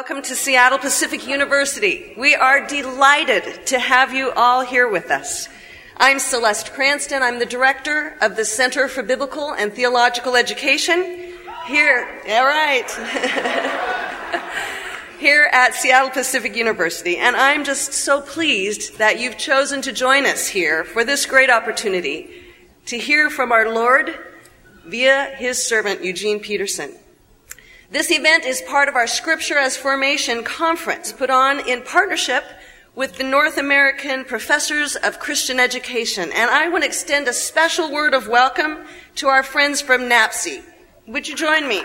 Welcome to Seattle Pacific University. We are delighted to have you all here with us. I'm Celeste Cranston. I'm the director of the Center for Biblical and Theological Education here, all right, here at Seattle Pacific University. And I'm just so pleased that you've chosen to join us here for this great opportunity to hear from our Lord via his servant, Eugene Peterson. This event is part of our Scripture as Formation conference put on in partnership with the North American Professors of Christian Education. And I want to extend a special word of welcome to our friends from NAPCE. Would you join me?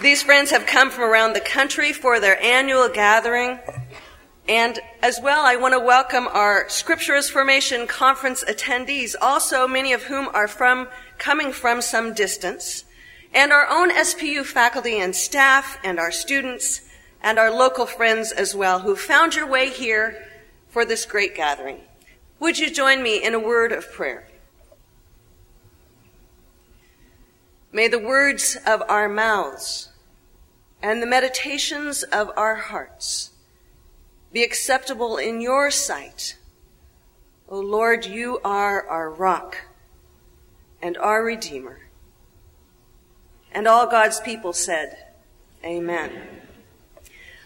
These friends have come from around the country for their annual gathering and as well, I want to welcome our Scripture as Formation Conference attendees, also many of whom are from, coming from some distance, and our own SPU faculty and staff, and our students, and our local friends as well, who found your way here for this great gathering. Would you join me in a word of prayer? May the words of our mouths and the meditations of our hearts be acceptable in your sight. O Lord, you are our rock and our Redeemer. And all God's people said, Amen.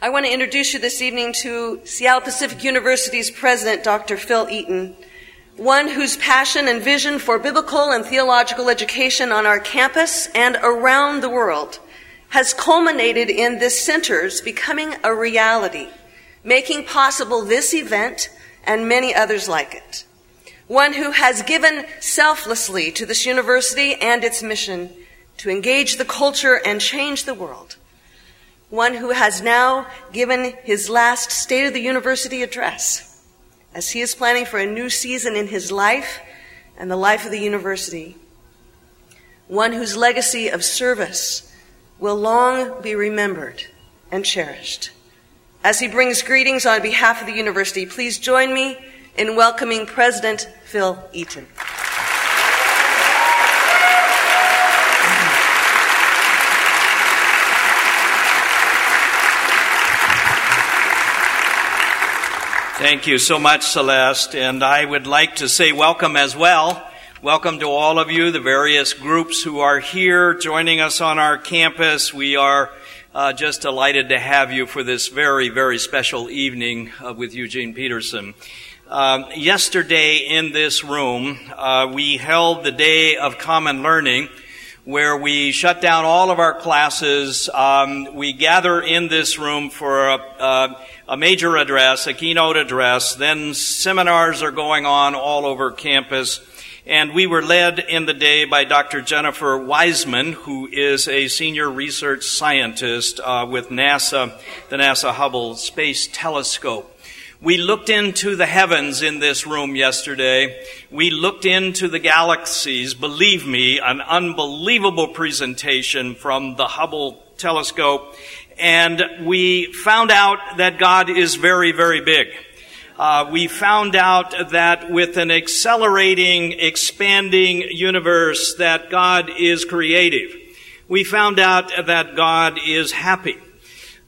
I want to introduce you this evening to Seattle Pacific University's president, Dr. Phil Eaton, one whose passion and vision for biblical and theological education on our campus and around the world has culminated in this center's becoming a reality making possible this event and many others like it. One who has given selflessly to this university and its mission to engage the culture and change the world. One who has now given his last State of the University address as he is planning for a new season in his life and the life of the university. One whose legacy of service will long be remembered and cherished. As he brings greetings on behalf of the university, please join me in welcoming President Phil Eaton. Thank you so much, Celeste. And I would like to say welcome as well. Welcome to all of you, the various groups who are here joining us on our campus. We are uh, just delighted to have you for this very, very special evening uh, with Eugene Peterson. Um, yesterday in this room, uh, we held the Day of Common Learning, where we shut down all of our classes. Um, we gather in this room for a, a, a major address, a keynote address. Then seminars are going on all over campus. And we were led in the day by Dr. Jennifer Wiseman, who is a senior research scientist uh, with NASA, the NASA Hubble Space Telescope. We looked into the heavens in this room yesterday. We looked into the galaxies. Believe me, an unbelievable presentation from the Hubble telescope. And we found out that God is very, very big uh, we found out that with an accelerating, expanding universe that God is creative. We found out that God is happy,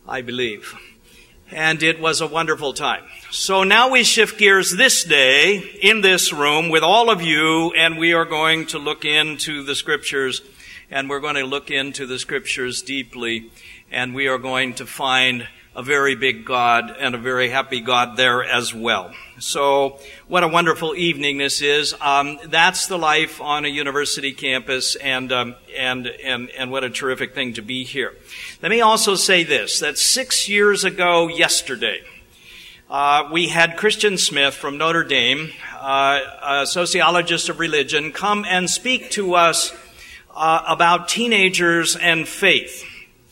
I believe. And it was a wonderful time. So now we shift gears this day in this room with all of you, and we are going to look into the scriptures, and we're going to look into the scriptures deeply, and we are going to find a very big God and a very happy God there as well. So, what a wonderful evening this is. Um, that's the life on a university campus, and um, and and and what a terrific thing to be here. Let me also say this: that six years ago, yesterday. Uh, we had Christian Smith from Notre Dame, uh, a sociologist of religion, come and speak to us uh, about teenagers and faith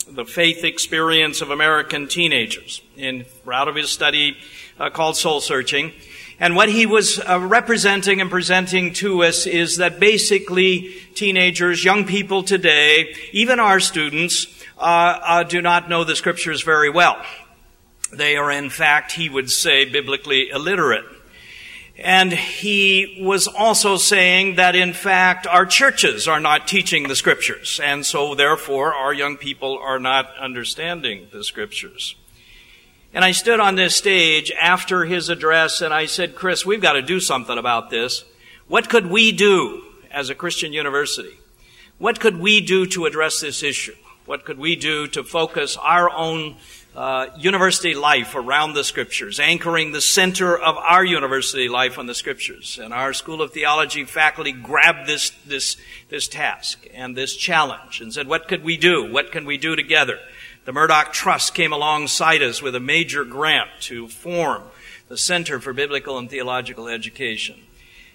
the faith experience of American teenagers in out of his study uh, called Soul Searching. And what he was uh, representing and presenting to us is that basically teenagers, young people today, even our students, uh, uh do not know the scriptures very well. They are, in fact, he would say, biblically illiterate. And he was also saying that in fact our churches are not teaching the scriptures, and so therefore our young people are not understanding the scriptures. And I stood on this stage after his address and I said, Chris, we've got to do something about this. What could we do as a Christian university? What could we do to address this issue? What could we do to focus our own uh, university life around the scriptures, anchoring the center of our university life on the scriptures. And our School of Theology faculty grabbed this, this, this task and this challenge and said, what could we do? What can we do together? The Murdock Trust came alongside us with a major grant to form the Center for Biblical and Theological Education.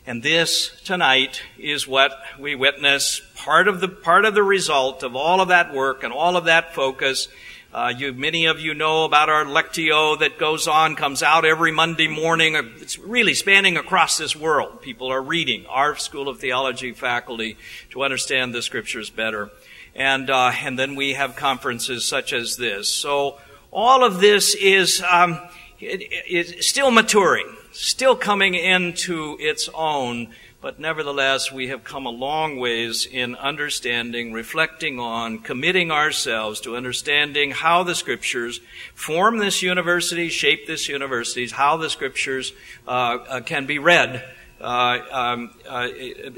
And this tonight is what we witness, part of the, part of the result of all of that work and all of that focus uh, you, many of you know about our Lectio that goes on, comes out every Monday morning. It's really spanning across this world. People are reading our School of Theology faculty to understand the scriptures better. And, uh, and then we have conferences such as this. So all of this is, um, it, it, still maturing, still coming into its own but nevertheless, we have come a long ways in understanding, reflecting on, committing ourselves to understanding how the scriptures form this university, shape this university, how the scriptures uh, uh, can be read uh, um, uh,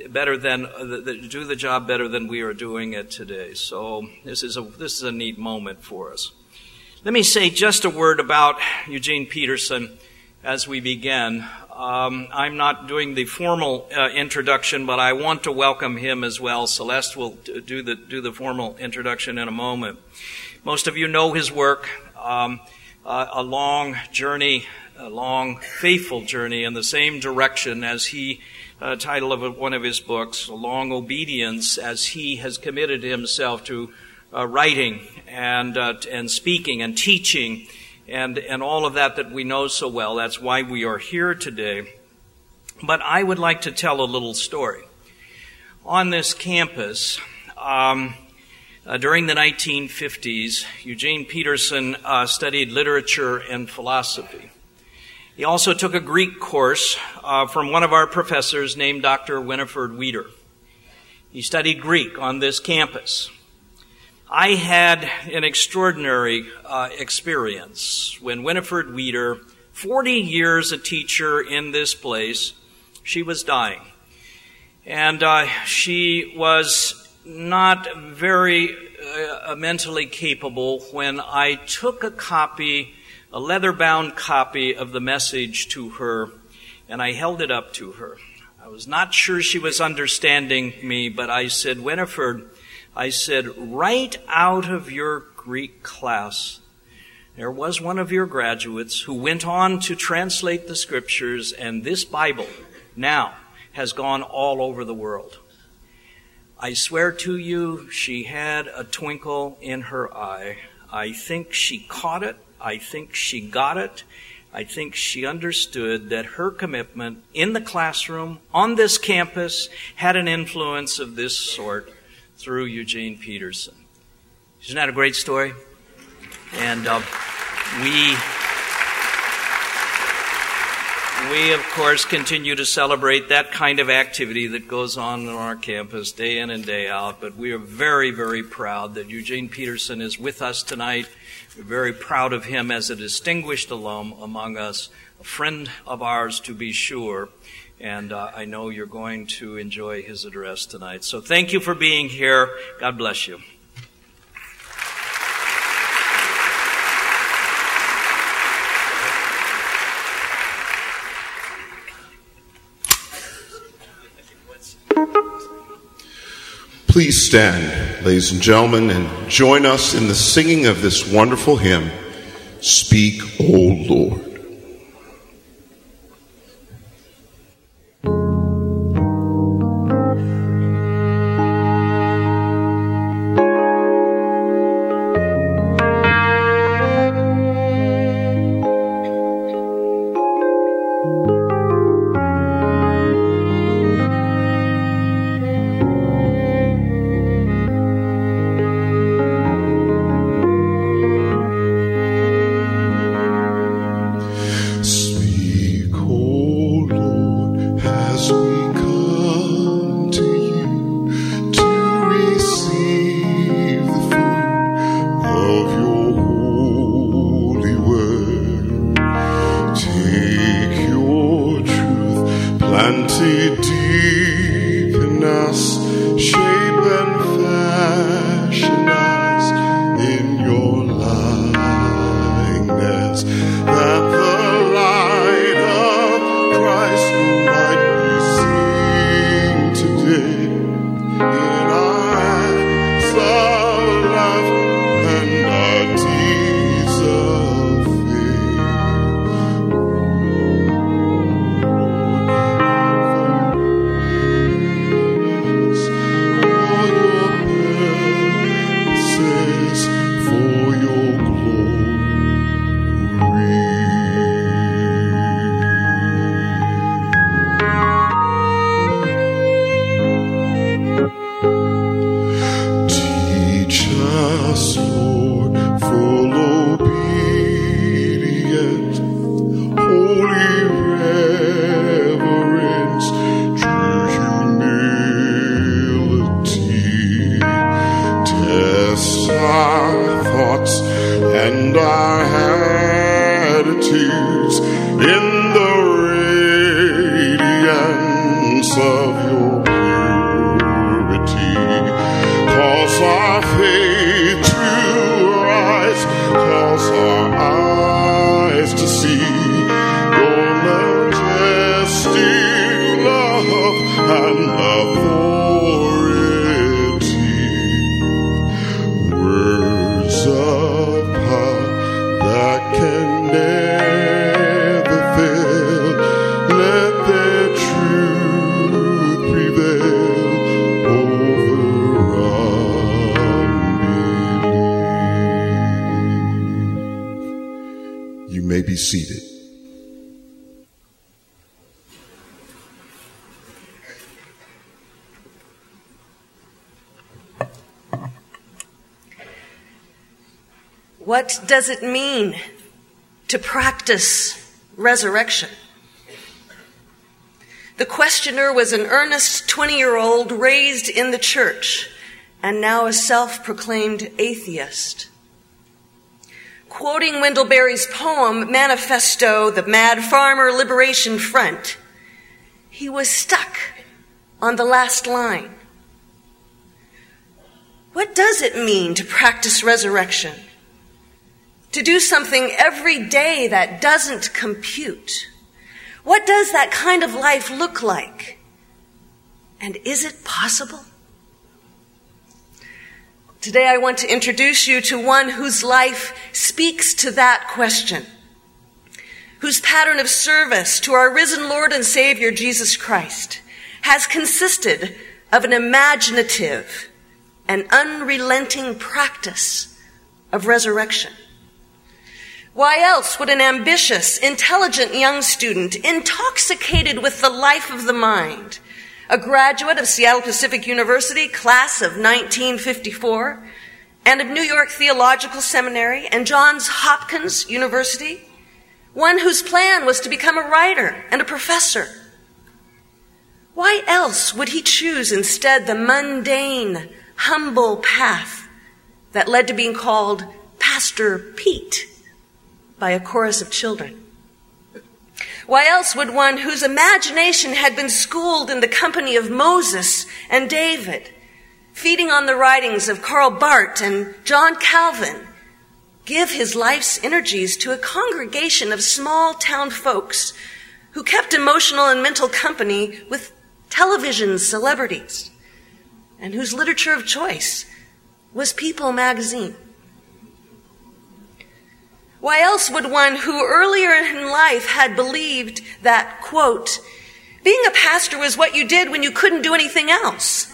better than do the job better than we are doing it today. So this is a this is a neat moment for us. Let me say just a word about Eugene Peterson as we begin. Um, I'm not doing the formal uh, introduction, but I want to welcome him as well. Celeste will do the do the formal introduction in a moment. Most of you know his work, um, uh, a long journey, a long faithful journey in the same direction as he. Uh, title of one of his books, a long obedience, as he has committed himself to uh, writing and uh, and speaking and teaching and, and all of that that we know so well. That's why we are here today. But I would like to tell a little story. On this campus, um, uh, during the 1950s, Eugene Peterson uh, studied literature and philosophy. He also took a Greek course uh, from one of our professors named Dr. Winifred Weter. He studied Greek on this campus. I had an extraordinary uh, experience when Winifred Weter, 40 years a teacher in this place, she was dying. And uh, she was not very uh, mentally capable when I took a copy, a leather bound copy of the message to her, and I held it up to her. I was not sure she was understanding me, but I said, Winifred, I said, right out of your Greek class, there was one of your graduates who went on to translate the scriptures, and this Bible now has gone all over the world. I swear to you, she had a twinkle in her eye. I think she caught it. I think she got it. I think she understood that her commitment in the classroom, on this campus, had an influence of this sort through Eugene Peterson. Isn't that a great story? And uh, we, we, of course, continue to celebrate that kind of activity that goes on on our campus day in and day out. But we are very, very proud that Eugene Peterson is with us tonight. We're very proud of him as a distinguished alum among us, a friend of ours to be sure and uh, I know you're going to enjoy his address tonight. So thank you for being here. God bless you. Please stand, ladies and gentlemen, and join us in the singing of this wonderful hymn, Speak, O Lord. Does it mean to practice resurrection? The questioner was an earnest 20 year old raised in the church and now a self proclaimed atheist. Quoting Wendell Berry's poem, Manifesto, The Mad Farmer Liberation Front, he was stuck on the last line. What does it mean to practice resurrection? Do something every day that doesn't compute? What does that kind of life look like? And is it possible? Today I want to introduce you to one whose life speaks to that question, whose pattern of service to our risen Lord and Savior Jesus Christ has consisted of an imaginative and unrelenting practice of resurrection. Why else would an ambitious, intelligent young student, intoxicated with the life of the mind, a graduate of Seattle Pacific University, class of 1954, and of New York Theological Seminary and Johns Hopkins University, one whose plan was to become a writer and a professor, why else would he choose instead the mundane, humble path that led to being called Pastor Pete by a chorus of children? Why else would one whose imagination had been schooled in the company of Moses and David, feeding on the writings of Karl Barth and John Calvin, give his life's energies to a congregation of small town folks who kept emotional and mental company with television celebrities, and whose literature of choice was People magazine. Why else would one who earlier in life had believed that, quote, being a pastor was what you did when you couldn't do anything else?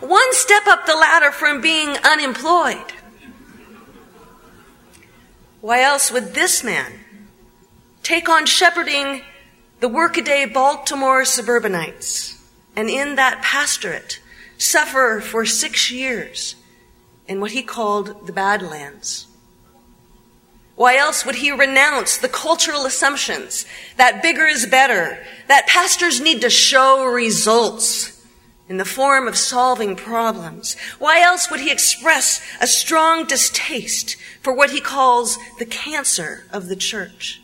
One step up the ladder from being unemployed. Why else would this man take on shepherding the workaday Baltimore suburbanites, and in that pastorate suffer for six years in what he called the Badlands. Why else would he renounce the cultural assumptions that bigger is better, that pastors need to show results in the form of solving problems? Why else would he express a strong distaste for what he calls the cancer of the church?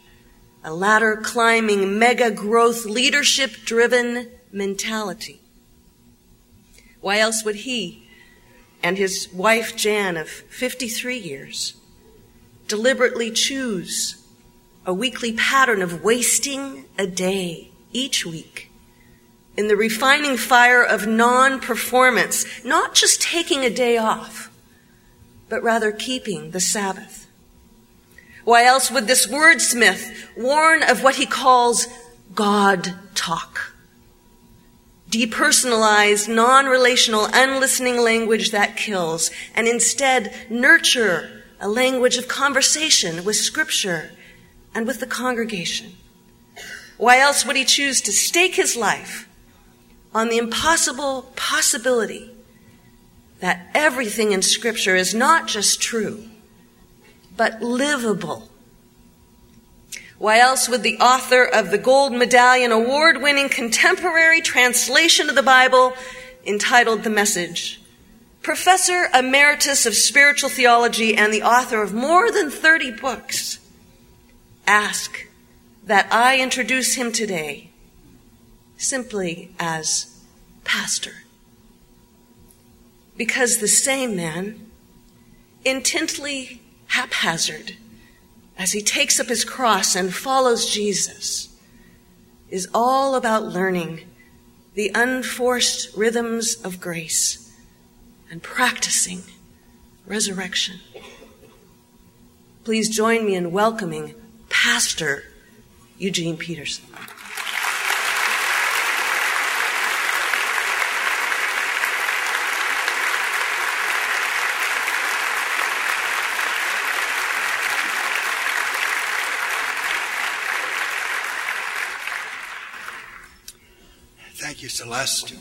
a ladder climbing, mega growth, leadership driven mentality. Why else would he and his wife Jan of 53 years deliberately choose a weekly pattern of wasting a day each week in the refining fire of non performance, not just taking a day off, but rather keeping the Sabbath? Why else would this wordsmith warn of what he calls God talk? Depersonalized, non-relational, unlistening language that kills, and instead nurture a language of conversation with scripture and with the congregation. Why else would he choose to stake his life on the impossible possibility that everything in scripture is not just true, but livable. Why else would the author of the Gold Medallion award winning contemporary translation of the Bible entitled The Message, Professor Emeritus of Spiritual Theology and the author of more than 30 books, ask that I introduce him today simply as Pastor? Because the same man intently haphazard as he takes up his cross and follows Jesus is all about learning the unforced rhythms of grace and practicing resurrection. Please join me in welcoming Pastor Eugene Peterson. Thank you, Celeste.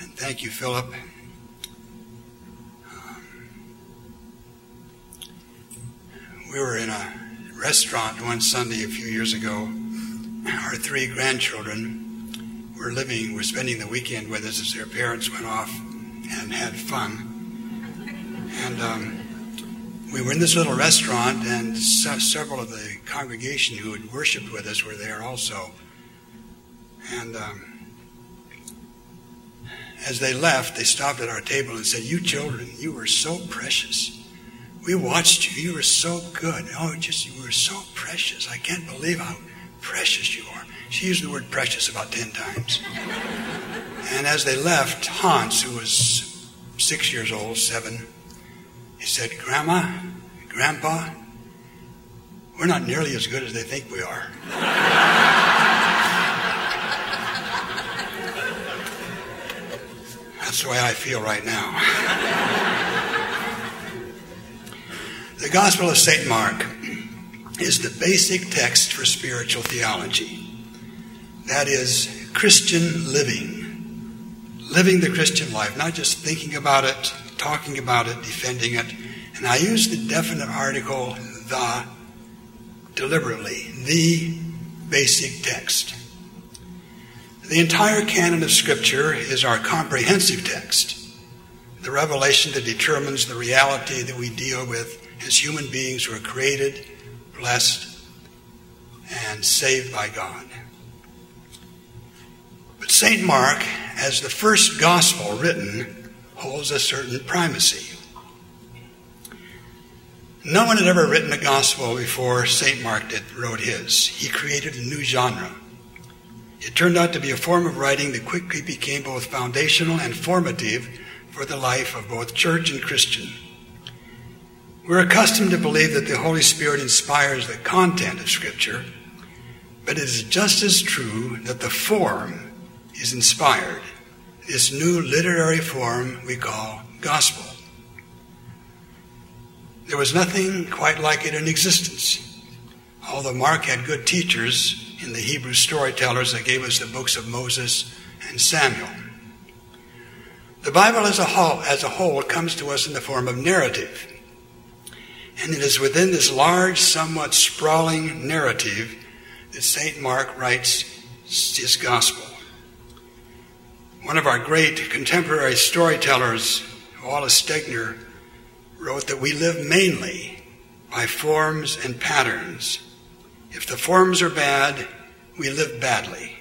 And thank you, Philip. We were in a restaurant one Sunday a few years ago. Our three grandchildren were living, were spending the weekend with us as their parents went off and had fun. And um, we were in this little restaurant, and se- several of the congregation who had worshipped with us were there also. And um, as they left, they stopped at our table and said, You children, you were so precious. We watched you. You were so good. Oh, just you were so precious. I can't believe how precious you are. She used the word precious about ten times. and as they left, Hans, who was six years old, seven, he said, Grandma, Grandpa, we're not nearly as good as they think we are. That's the way I feel right now. The Gospel of St. Mark is the basic text for spiritual theology. That is Christian living. Living the Christian life, not just thinking about it, talking about it, defending it. And I use the definite article the deliberately, the basic text. The entire canon of Scripture is our comprehensive text, the revelation that determines the reality that we deal with as human beings who are created, blessed, and saved by God. But St. Mark, as the first gospel written, holds a certain primacy. No one had ever written a gospel before St. Mark did, wrote his. He created a new genre. It turned out to be a form of writing that quickly became both foundational and formative for the life of both church and Christian. We're accustomed to believe that the Holy Spirit inspires the content of Scripture, but it is just as true that the form is inspired, this new literary form we call gospel. There was nothing quite like it in existence. Although Mark had good teachers, in the Hebrew storytellers that gave us the books of Moses and Samuel. The Bible as a whole, as a whole comes to us in the form of narrative. And it is within this large, somewhat sprawling narrative that St. Mark writes his gospel. One of our great contemporary storytellers, Wallace Stegner, wrote that we live mainly by forms and patterns if the forms are bad, we live badly.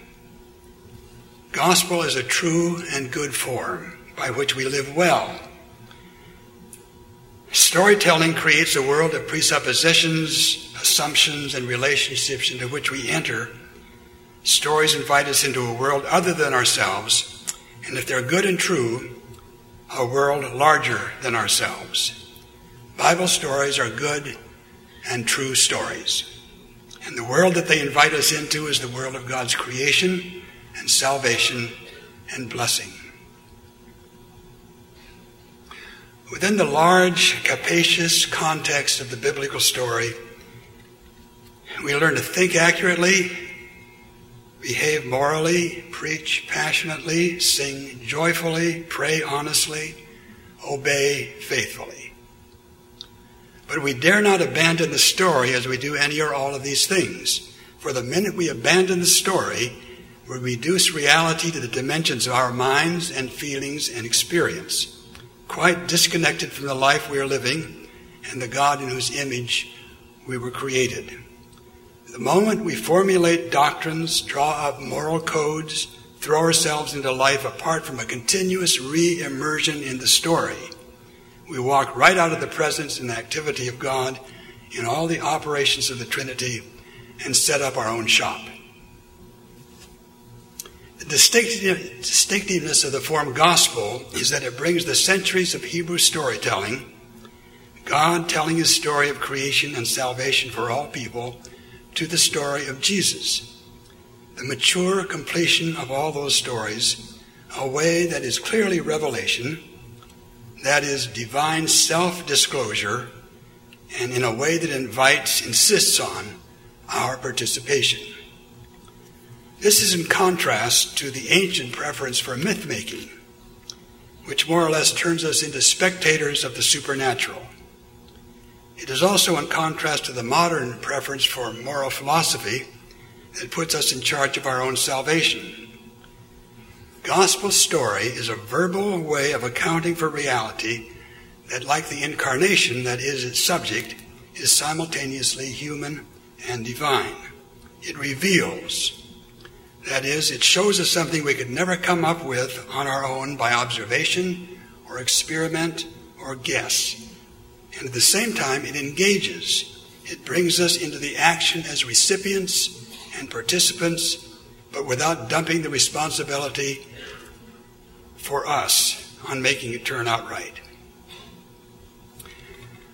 Gospel is a true and good form by which we live well. Storytelling creates a world of presuppositions, assumptions, and relationships into which we enter. Stories invite us into a world other than ourselves, and if they're good and true, a world larger than ourselves. Bible stories are good and true stories. And the world that they invite us into is the world of God's creation and salvation and blessing. Within the large, capacious context of the biblical story, we learn to think accurately, behave morally, preach passionately, sing joyfully, pray honestly, obey faithfully. But we dare not abandon the story as we do any or all of these things. For the minute we abandon the story, we reduce reality to the dimensions of our minds and feelings and experience, quite disconnected from the life we are living and the God in whose image we were created. The moment we formulate doctrines, draw up moral codes, throw ourselves into life apart from a continuous re immersion in the story, we walk right out of the presence and activity of God in all the operations of the Trinity and set up our own shop. The distinctiveness of the form gospel is that it brings the centuries of Hebrew storytelling, God telling his story of creation and salvation for all people, to the story of Jesus. The mature completion of all those stories, a way that is clearly revelation that is divine self disclosure, and in a way that invites, insists on our participation. This is in contrast to the ancient preference for myth making, which more or less turns us into spectators of the supernatural. It is also in contrast to the modern preference for moral philosophy that puts us in charge of our own salvation. Gospel story is a verbal way of accounting for reality that, like the incarnation that is its subject, is simultaneously human and divine. It reveals, that is, it shows us something we could never come up with on our own by observation or experiment or guess. And at the same time, it engages. It brings us into the action as recipients and participants, but without dumping the responsibility for us on making it turn out right.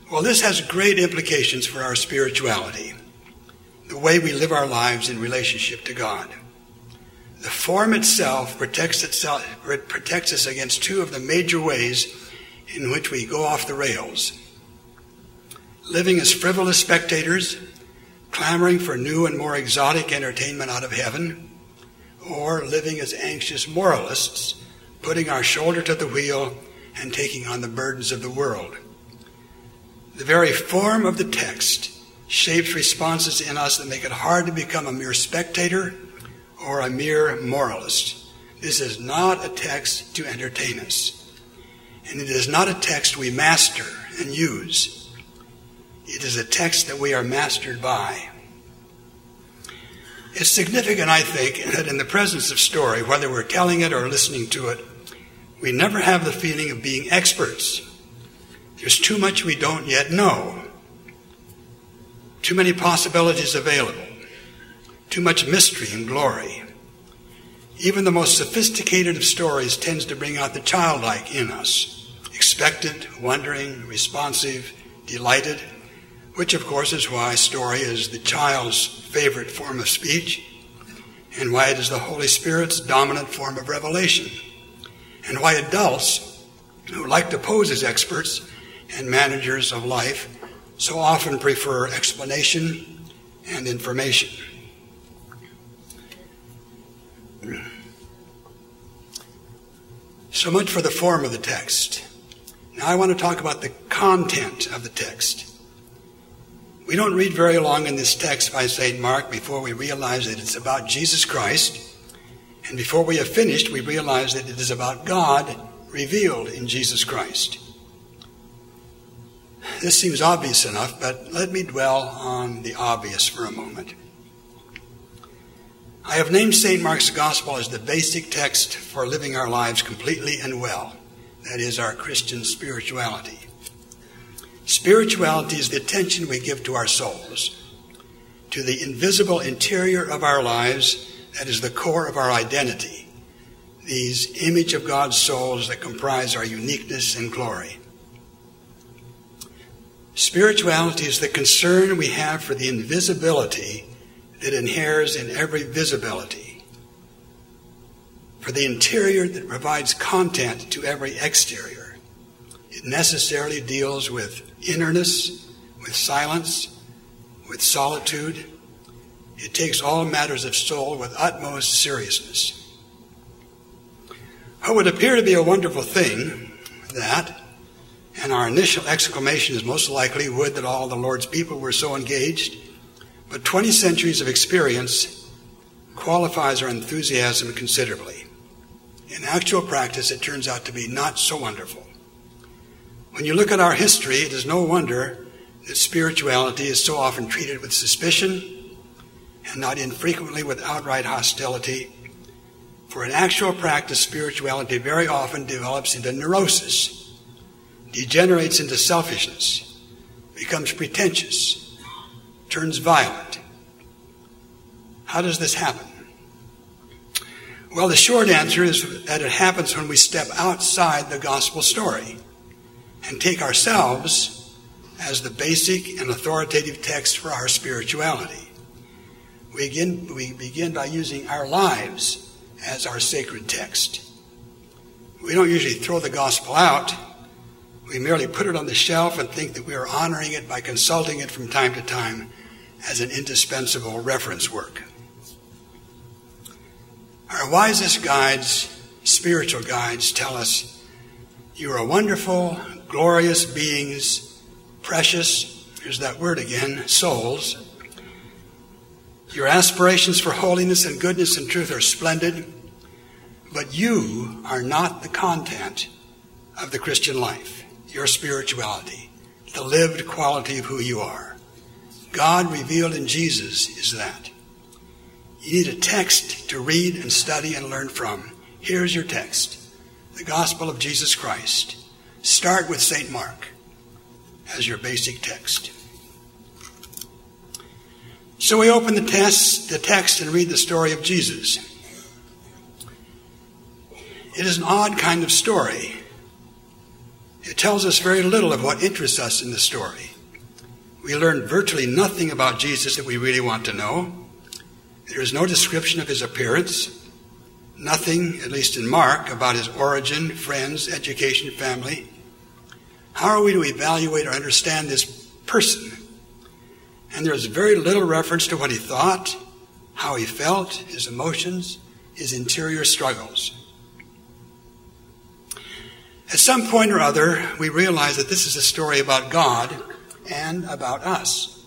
Well, this has great implications for our spirituality, the way we live our lives in relationship to God. The form itself protects, itself, it protects us against two of the major ways in which we go off the rails. Living as frivolous spectators, clamoring for new and more exotic entertainment out of heaven, or living as anxious moralists, putting our shoulder to the wheel and taking on the burdens of the world. The very form of the text shapes responses in us that make it hard to become a mere spectator or a mere moralist. This is not a text to entertain us. And it is not a text we master and use. It is a text that we are mastered by. It's significant, I think, that in the presence of story, whether we're telling it or listening to it, we never have the feeling of being experts. There's too much we don't yet know, too many possibilities available, too much mystery and glory. Even the most sophisticated of stories tends to bring out the childlike in us, expectant, wondering, responsive, delighted, which of course is why story is the child's favorite form of speech and why it is the Holy Spirit's dominant form of revelation and why adults who like to pose as experts and managers of life so often prefer explanation and information. So much for the form of the text. Now I want to talk about the content of the text. We don't read very long in this text by St. Mark before we realize that it's about Jesus Christ. And before we have finished, we realize that it is about God revealed in Jesus Christ. This seems obvious enough, but let me dwell on the obvious for a moment. I have named St. Mark's Gospel as the basic text for living our lives completely and well. That is our Christian spirituality. Spirituality is the attention we give to our souls, to the invisible interior of our lives that is the core of our identity, these image of God's souls that comprise our uniqueness and glory. Spirituality is the concern we have for the invisibility that inheres in every visibility, for the interior that provides content to every exterior. It necessarily deals with innerness, with silence, with solitude. It takes all matters of soul with utmost seriousness. It would appear to be a wonderful thing that and our initial exclamation is most likely, Would that all the Lord's people were so engaged. But 20 centuries of experience qualifies our enthusiasm considerably. In actual practice, it turns out to be not so wonderful. When you look at our history, it is no wonder that spirituality is so often treated with suspicion and not infrequently with outright hostility. For in actual practice, spirituality very often develops into neurosis degenerates into selfishness, becomes pretentious, turns violent. How does this happen? Well, the short answer is that it happens when we step outside the gospel story and take ourselves as the basic and authoritative text for our spirituality. We begin, we begin by using our lives as our sacred text. We don't usually throw the gospel out we merely put it on the shelf and think that we are honoring it by consulting it from time to time as an indispensable reference work. Our wisest guides, spiritual guides, tell us you are wonderful, glorious beings, precious, Here's that word again souls. Your aspirations for holiness and goodness and truth are splendid, but you are not the content of the Christian life, your spirituality, the lived quality of who you are. God revealed in Jesus is that. You need a text to read and study and learn from. Here's your text the Gospel of Jesus Christ. Start with St. Mark as your basic text. So we open the, the text and read the story of Jesus. It is an odd kind of story. It tells us very little of what interests us in the story. We learn virtually nothing about Jesus that we really want to know. There is no description of his appearance, nothing, at least in Mark, about his origin, friends, education, family. How are we to evaluate or understand this person? And there is very little reference to what he thought, how he felt, his emotions, his interior struggles. At some point or other, we realize that this is a story about God and about us.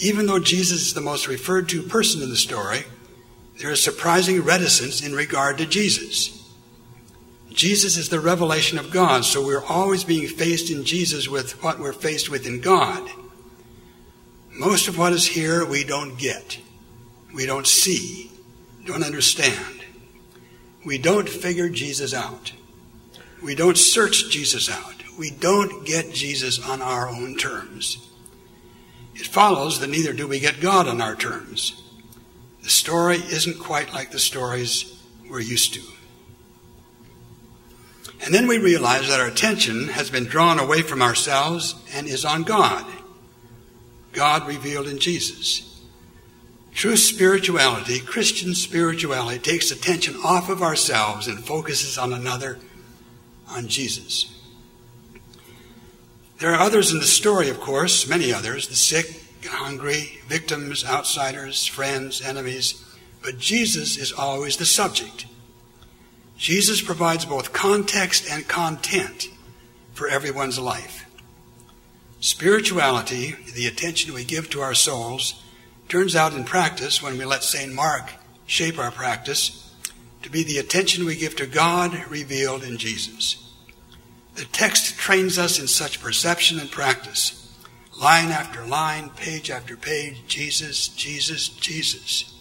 Even though Jesus is the most referred to person in the story, there is surprising reticence in regard to Jesus. Jesus is the revelation of God, so we're always being faced in Jesus with what we're faced with in God. Most of what is here we don't get, we don't see, don't understand. We don't figure Jesus out. We don't search Jesus out. We don't get Jesus on our own terms. It follows that neither do we get God on our terms. The story isn't quite like the stories we're used to. And then we realize that our attention has been drawn away from ourselves and is on God. God revealed in Jesus. True spirituality, Christian spirituality, takes attention off of ourselves and focuses on another, on Jesus. There are others in the story, of course, many others the sick, hungry, victims, outsiders, friends, enemies. But Jesus is always the subject. Jesus provides both context and content for everyone's life. Spirituality, the attention we give to our souls, turns out in practice when we let St. Mark shape our practice to be the attention we give to God revealed in Jesus. The text trains us in such perception and practice. Line after line, page after page, Jesus, Jesus, Jesus.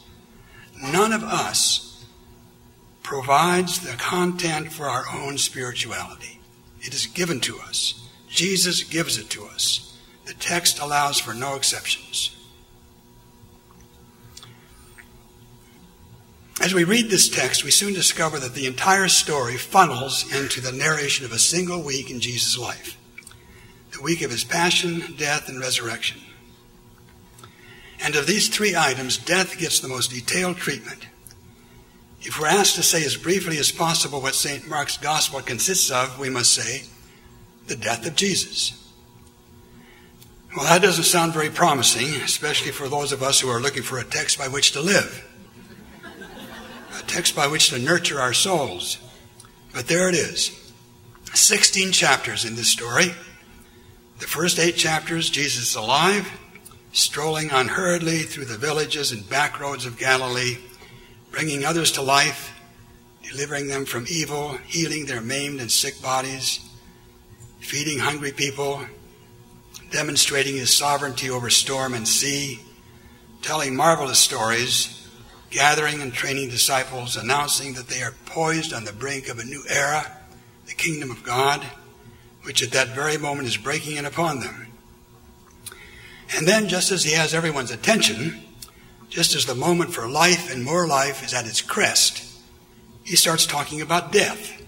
None of us provides the content for our own spirituality. It is given to us. Jesus gives it to us. The text allows for no exceptions. As we read this text, we soon discover that the entire story funnels into the narration of a single week in Jesus' life the week of his passion, death, and resurrection. And of these three items, death gets the most detailed treatment. If we're asked to say as briefly as possible what St. Mark's Gospel consists of, we must say the death of Jesus. Well, that doesn't sound very promising, especially for those of us who are looking for a text by which to live text by which to nurture our souls. But there it is 16 chapters in this story. The first eight chapters, Jesus is alive, strolling unhurriedly through the villages and back roads of Galilee, bringing others to life, delivering them from evil, healing their maimed and sick bodies, feeding hungry people, demonstrating his sovereignty over storm and sea, telling marvelous stories gathering and training disciples, announcing that they are poised on the brink of a new era, the kingdom of God, which at that very moment is breaking in upon them. And then, just as he has everyone's attention, just as the moment for life and more life is at its crest, he starts talking about death.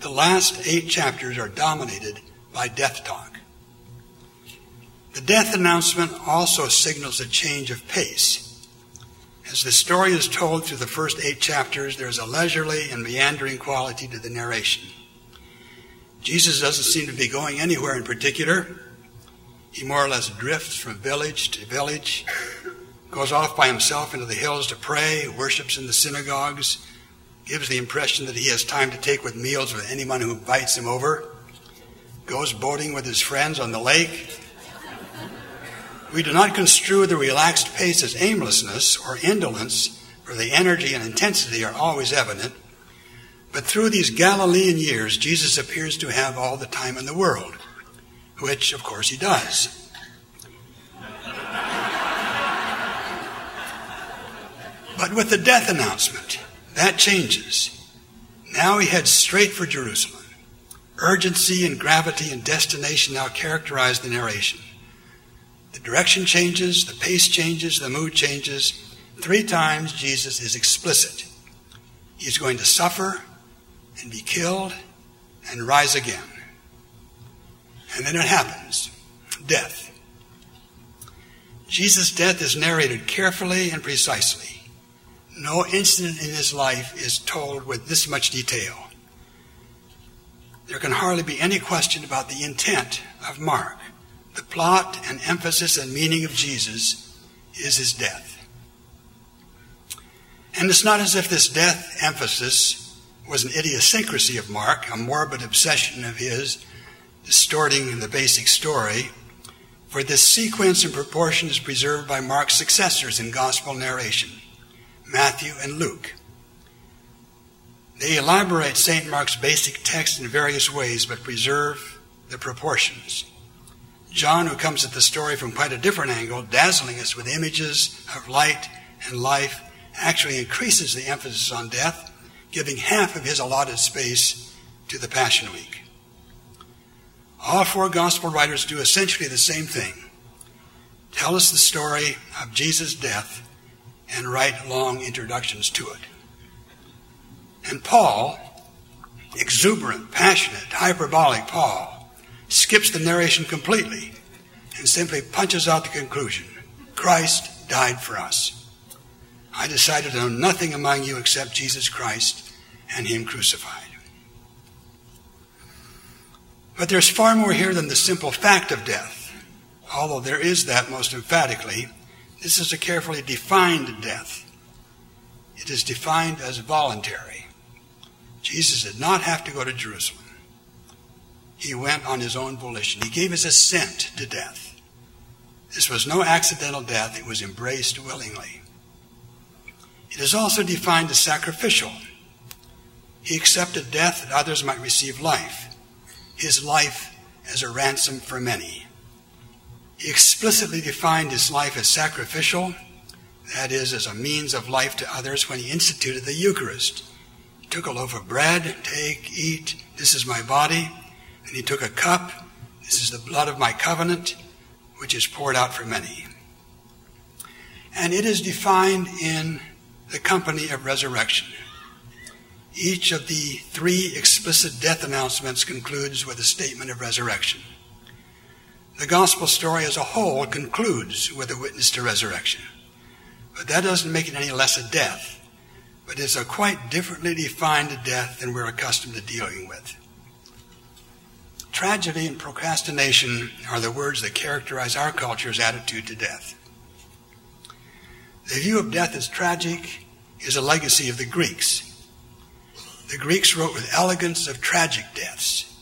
The last eight chapters are dominated by death talk. The death announcement also signals a change of pace. As the story is told through the first eight chapters, there's a leisurely and meandering quality to the narration. Jesus doesn't seem to be going anywhere in particular. He more or less drifts from village to village, goes off by himself into the hills to pray, worships in the synagogues, gives the impression that he has time to take with meals with anyone who invites him over, goes boating with his friends on the lake, We do not construe the relaxed pace as aimlessness or indolence, for the energy and intensity are always evident. But through these Galilean years, Jesus appears to have all the time in the world, which, of course, he does. But with the death announcement, that changes. Now he heads straight for Jerusalem. Urgency and gravity and destination now characterize the narration. The direction changes, the pace changes, the mood changes. Three times Jesus is explicit. He's going to suffer and be killed and rise again. And then it happens death. Jesus' death is narrated carefully and precisely. No incident in his life is told with this much detail. There can hardly be any question about the intent of Mark. The plot and emphasis and meaning of Jesus is his death. And it's not as if this death emphasis was an idiosyncrasy of Mark, a morbid obsession of his, distorting the basic story. For this sequence and proportion is preserved by Mark's successors in gospel narration, Matthew and Luke. They elaborate St. Mark's basic text in various ways, but preserve the proportions. John, who comes at the story from quite a different angle, dazzling us with images of light and life, actually increases the emphasis on death, giving half of his allotted space to the Passion Week. All four gospel writers do essentially the same thing tell us the story of Jesus' death and write long introductions to it. And Paul, exuberant, passionate, hyperbolic Paul, skips the narration completely and simply punches out the conclusion Christ died for us. I decided to know nothing among you except Jesus Christ and Him crucified. But there's far more here than the simple fact of death. Although there is that most emphatically, this is a carefully defined death. It is defined as voluntary. Jesus did not have to go to Jerusalem. He went on his own volition. He gave his assent to death. This was no accidental death, it was embraced willingly. It is also defined as sacrificial. He accepted death that others might receive life, his life as a ransom for many. He explicitly defined his life as sacrificial, that is, as a means of life to others when he instituted the Eucharist He took a loaf of bread, take, eat, this is my body. And he took a cup, this is the blood of my covenant, which is poured out for many. And it is defined in the company of resurrection. Each of the three explicit death announcements concludes with a statement of resurrection. The gospel story as a whole concludes with a witness to resurrection. But that doesn't make it any less a death but it's a quite differently defined death than we're accustomed to dealing with. Tragedy and procrastination are the words that characterize our culture's attitude to death. The view of death as tragic is a legacy of the Greeks. The Greeks wrote with elegance of tragic deaths,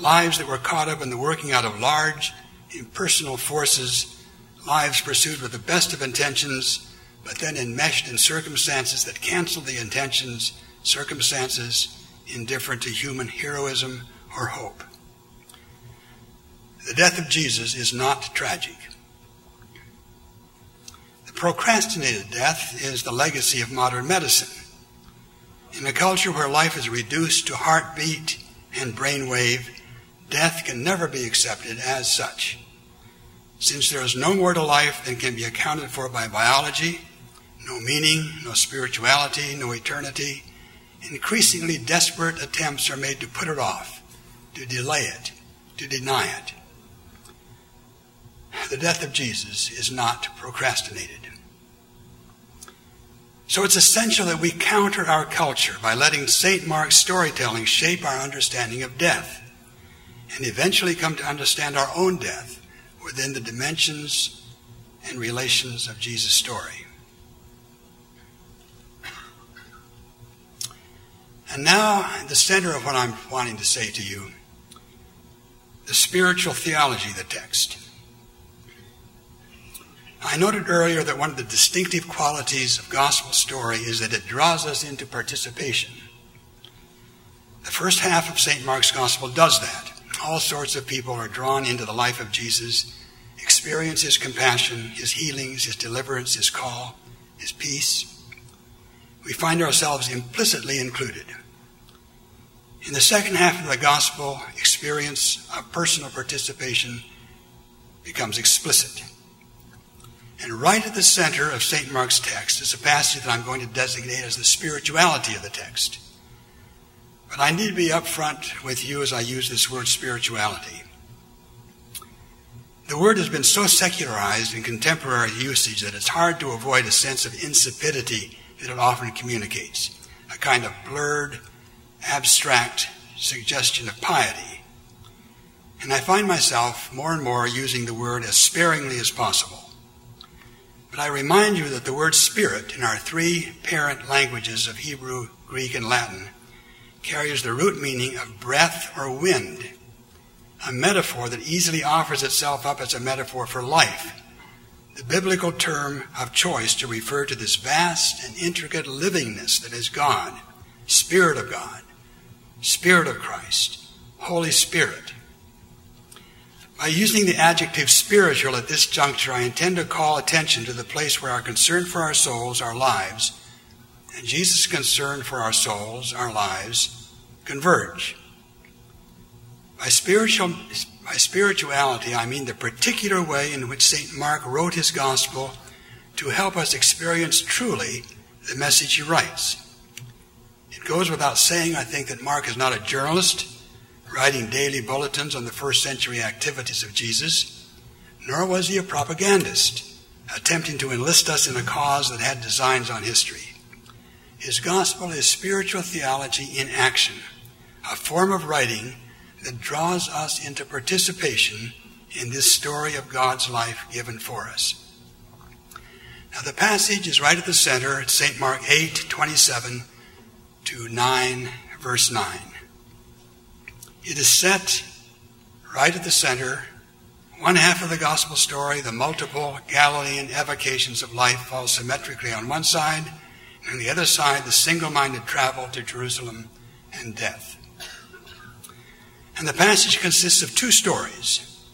lives that were caught up in the working out of large, impersonal forces, lives pursued with the best of intentions but then enmeshed in circumstances that cancel the intentions, circumstances indifferent to human heroism or hope. The death of Jesus is not tragic. The procrastinated death is the legacy of modern medicine. In a culture where life is reduced to heartbeat and brainwave, death can never be accepted as such. Since there is no more to life than can be accounted for by biology, no meaning, no spirituality, no eternity. Increasingly desperate attempts are made to put it off, to delay it, to deny it. The death of Jesus is not procrastinated. So it's essential that we counter our culture by letting St. Mark's storytelling shape our understanding of death and eventually come to understand our own death within the dimensions and relations of Jesus' story. And now, the center of what I'm wanting to say to you the spiritual theology of the text. I noted earlier that one of the distinctive qualities of gospel story is that it draws us into participation. The first half of St. Mark's gospel does that. All sorts of people are drawn into the life of Jesus, experience his compassion, his healings, his deliverance, his call, his peace. We find ourselves implicitly included. In the second half of the gospel, experience of personal participation becomes explicit. And right at the center of St. Mark's text is a passage that I'm going to designate as the spirituality of the text. But I need to be upfront with you as I use this word spirituality. The word has been so secularized in contemporary usage that it's hard to avoid a sense of insipidity that it often communicates, a kind of blurred, abstract suggestion of piety. And I find myself more and more using the word as sparingly as possible. But I remind you that the word spirit in our three parent languages of Hebrew, Greek, and Latin carries the root meaning of breath or wind, a metaphor that easily offers itself up as a metaphor for life, the biblical term of choice to refer to this vast and intricate livingness that is God, Spirit of God, Spirit of Christ, Holy Spirit. By using the adjective spiritual at this juncture, I intend to call attention to the place where our concern for our souls, our lives, and Jesus' concern for our souls, our lives, converge. By, spiritual, by spirituality, I mean the particular way in which St. Mark wrote his gospel to help us experience truly the message he writes. It goes without saying, I think, that Mark is not a journalist writing daily bulletins on the first century activities of Jesus, nor was he a propagandist attempting to enlist us in a cause that had designs on history. His gospel is spiritual theology in action, a form of writing that draws us into participation in this story of God's life given for us. Now, the passage is right at the center at St. Mark 8 27 to 9, verse 9. It is set right at the center. One half of the gospel story, the multiple Galilean evocations of life, fall symmetrically on one side, and on the other side, the single minded travel to Jerusalem and death. And the passage consists of two stories.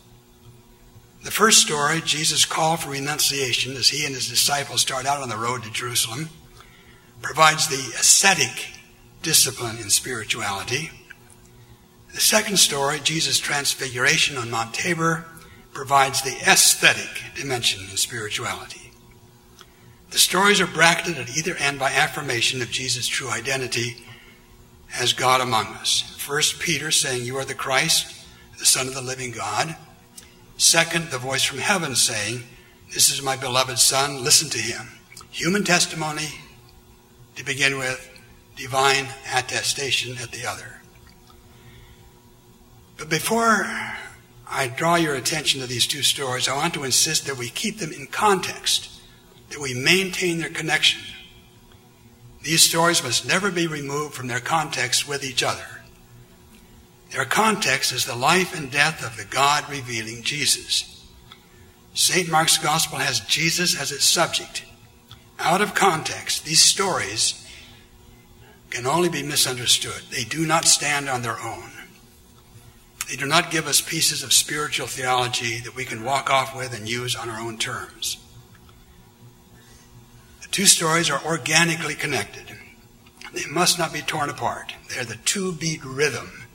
The first story, Jesus' call for renunciation as he and his disciples start out on the road to Jerusalem, provides the ascetic discipline in spirituality. The second story, Jesus' transfiguration on Mount Tabor, provides the aesthetic dimension in spirituality. The stories are bracketed at either end by affirmation of Jesus' true identity as God among us. First, Peter saying, You are the Christ, the Son of the living God. Second, the voice from heaven saying, This is my beloved Son, listen to him. Human testimony to begin with, divine attestation at the other. But before I draw your attention to these two stories, I want to insist that we keep them in context, that we maintain their connection. These stories must never be removed from their context with each other. Their context is the life and death of the God revealing Jesus. St. Mark's Gospel has Jesus as its subject. Out of context, these stories can only be misunderstood. They do not stand on their own. They do not give us pieces of spiritual theology that we can walk off with and use on our own terms. The two stories are organically connected. They must not be torn apart. They're the two beat rhythm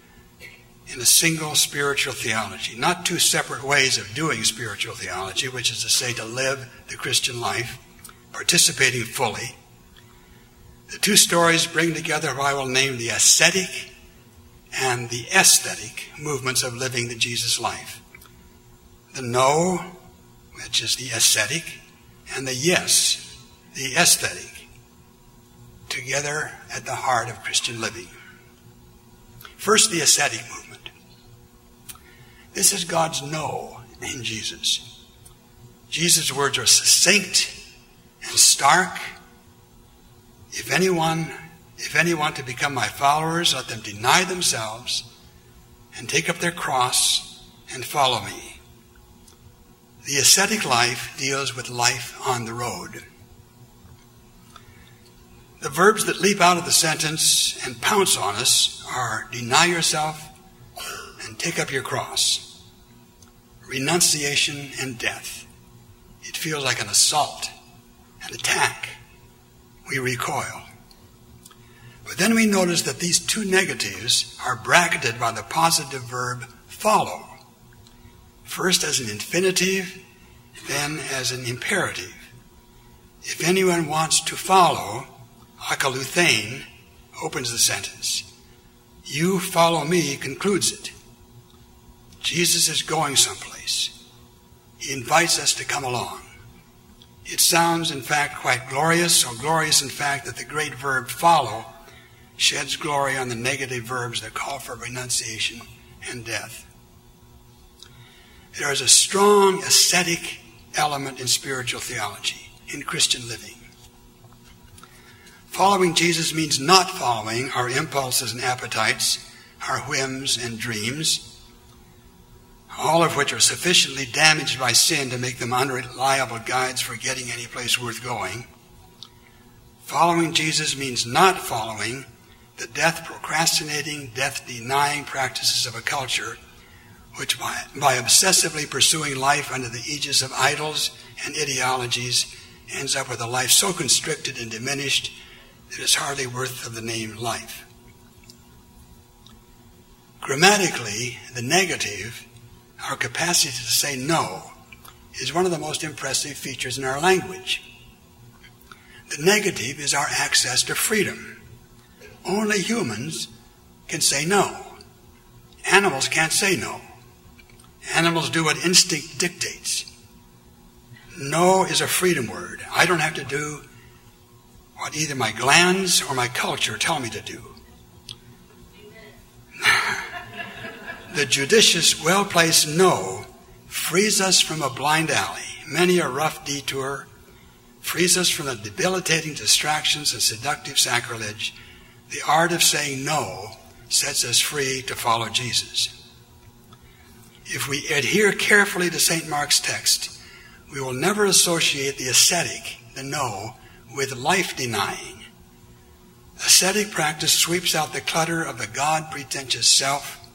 in a single spiritual theology, not two separate ways of doing spiritual theology, which is to say, to live the Christian life, participating fully. The two stories bring together what I will name the ascetic and the aesthetic movements of living the Jesus life. The no, which is the ascetic, and the yes, the aesthetic, together at the heart of Christian living. First, the ascetic movement. This is God's no in Jesus. Jesus' words are succinct and stark. If anyone if any want to become my followers, let them deny themselves and take up their cross and follow me. The ascetic life deals with life on the road. The verbs that leap out of the sentence and pounce on us are deny yourself and take up your cross, renunciation and death. It feels like an assault, an attack. We recoil. But then we notice that these two negatives are bracketed by the positive verb follow. First as an infinitive, then as an imperative. If anyone wants to follow, akolouthein opens the sentence. You follow me concludes it. Jesus is going someplace. He invites us to come along. It sounds, in fact, quite glorious, so glorious, in fact, that the great verb follow sheds glory on the negative verbs that call for renunciation and death. There is a strong ascetic element in spiritual theology, in Christian living. Following Jesus means not following our impulses and appetites, our whims and dreams, all of which are sufficiently damaged by sin to make them unreliable guides for getting any place worth going. Following Jesus means not following the death procrastinating, death denying practices of a culture which, by, by obsessively pursuing life under the aegis of idols and ideologies, ends up with a life so constricted and diminished that it's hardly worth of the name life. Grammatically, the negative, our capacity to say no, is one of the most impressive features in our language. The negative is our access to freedom. Only humans can say no. Animals can't say no. Animals do what instinct dictates. No is a freedom word. I don't have to do what either my glands or my culture tell me to do. the judicious, well placed no frees us from a blind alley, many a rough detour, frees us from the debilitating distractions and seductive sacrilege the art of saying no sets us free to follow Jesus. If we adhere carefully to St. Mark's text, we will never associate the ascetic, the no, with life denying. Ascetic practice sweeps out the clutter of the God pretentious self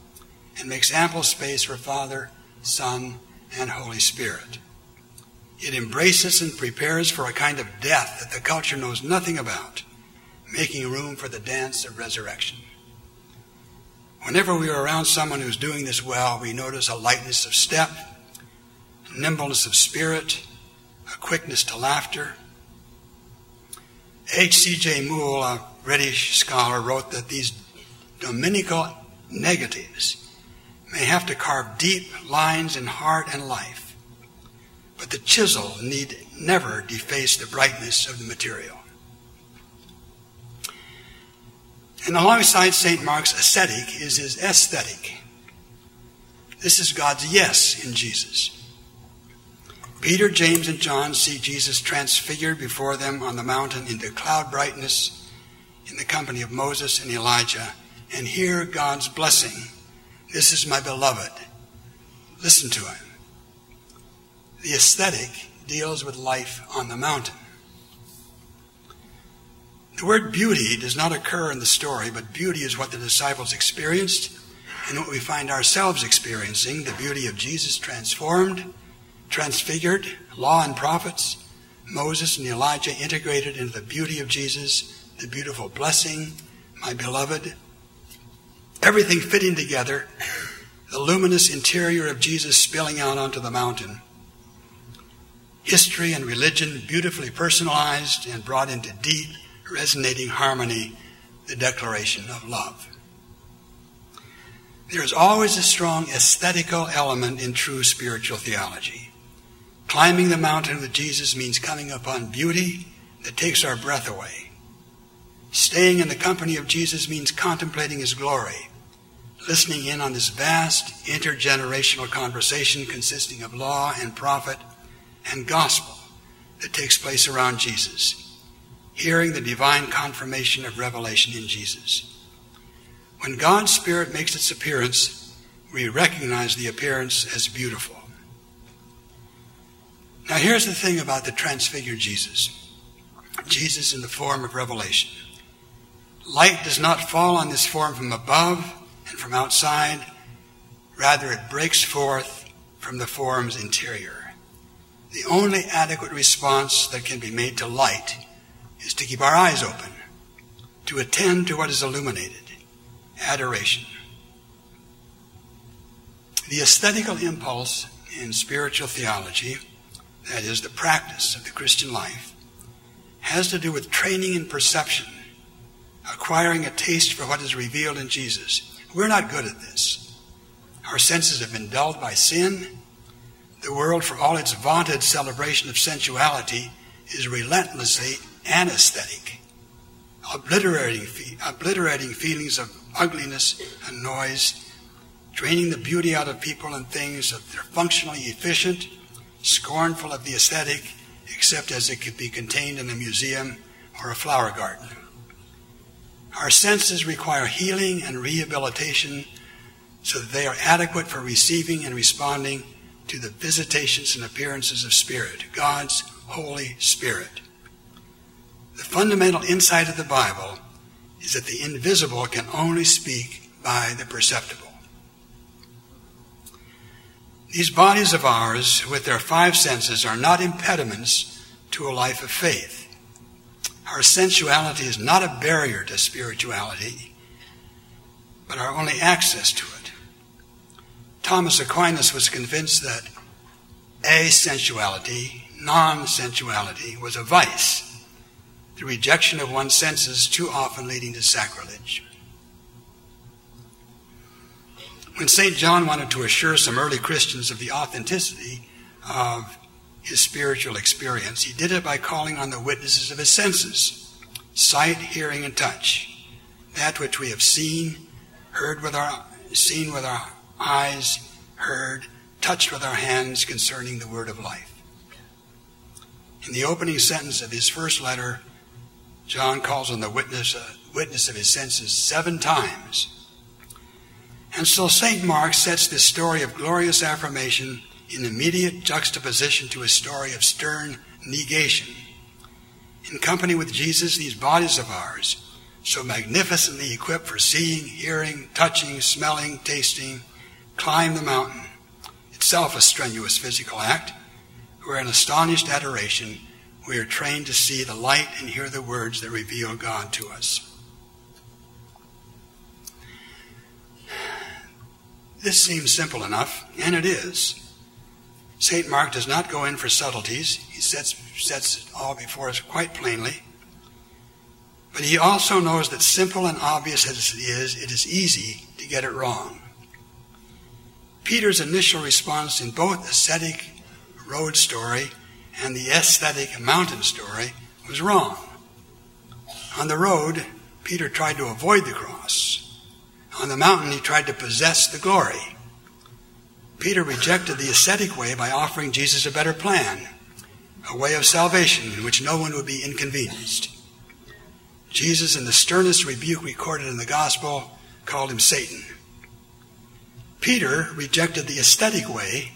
and makes ample space for Father, Son, and Holy Spirit. It embraces and prepares for a kind of death that the culture knows nothing about making room for the dance of resurrection. Whenever we are around someone who's doing this well, we notice a lightness of step, a nimbleness of spirit, a quickness to laughter. H.C.G. Moule, a British scholar, wrote that these dominical negatives may have to carve deep lines in heart and life, but the chisel need never deface the brightness of the material. And alongside St. Mark's ascetic is his aesthetic. This is God's yes in Jesus. Peter, James, and John see Jesus transfigured before them on the mountain into cloud brightness in the company of Moses and Elijah and hear God's blessing. This is my beloved. Listen to him. The aesthetic deals with life on the mountain. The word beauty does not occur in the story, but beauty is what the disciples experienced and what we find ourselves experiencing the beauty of Jesus transformed, transfigured, law and prophets, Moses and Elijah integrated into the beauty of Jesus, the beautiful blessing, my beloved. Everything fitting together, the luminous interior of Jesus spilling out onto the mountain. History and religion beautifully personalized and brought into deep, resonating harmony, the declaration of love. There is always a strong aesthetical element in true spiritual theology. Climbing the mountain with Jesus means coming upon beauty that takes our breath away. Staying in the company of Jesus means contemplating his glory, listening in on this vast intergenerational conversation consisting of law and prophet and gospel that takes place around Jesus hearing the divine confirmation of revelation in Jesus. When God's Spirit makes its appearance, we recognize the appearance as beautiful. Now, here's the thing about the transfigured Jesus Jesus in the form of revelation. Light does not fall on this form from above and from outside, rather, it breaks forth from the form's interior. The only adequate response that can be made to light is to keep our eyes open, to attend to what is illuminated adoration. The aesthetical impulse in spiritual theology, that is, the practice of the Christian life, has to do with training in perception, acquiring a taste for what is revealed in Jesus. We're not good at this. Our senses have been dulled by sin. The world, for all its vaunted celebration of sensuality, is relentlessly anesthetic, obliterating, obliterating feelings of ugliness and noise, draining the beauty out of people and things that they're functionally efficient, scornful of the aesthetic, except as it could be contained in a museum or a flower garden. Our senses require healing and rehabilitation so that they are adequate for receiving and responding to the visitations and appearances of Spirit, God's Holy Spirit. The fundamental insight of the Bible is that the invisible can only speak by the perceptible. These bodies of ours, with their five senses, are not impediments to a life of faith. Our sensuality is not a barrier to spirituality, but our only access to it. Thomas Aquinas was convinced that asensuality, non sensuality, was a vice the rejection of one's senses too often leading to sacrilege. When St. John wanted to assure some early Christians of the authenticity of his spiritual experience, he did it by calling on the witnesses of his senses sight, hearing, and touch. That which we have seen, heard with our seen with our eyes, heard, touched with our hands concerning the word of life. In the opening sentence of his first letter, John calls on the witness, uh, witness of his senses seven times. And so St. Mark sets this story of glorious affirmation in immediate juxtaposition to a story of stern negation. In company with Jesus, these bodies of ours, so magnificently equipped for seeing, hearing, touching, smelling, tasting, climb the mountain, itself a strenuous physical act, were in astonished adoration we are trained to see the light and hear the words that reveal God to us. This seems simple enough, and it is. St. Mark does not go in for subtleties. He sets, sets it all before us quite plainly. But he also knows that simple and obvious as it is, it is easy to get it wrong. Peter's initial response in both ascetic road story and the aesthetic mountain story was wrong. On the road, Peter tried to avoid the cross. On the mountain, he tried to possess the glory. Peter rejected the ascetic way by offering Jesus a better plan, a way of salvation in which no one would be inconvenienced. Jesus, in the sternest rebuke recorded in the gospel, called him Satan. Peter rejected the aesthetic way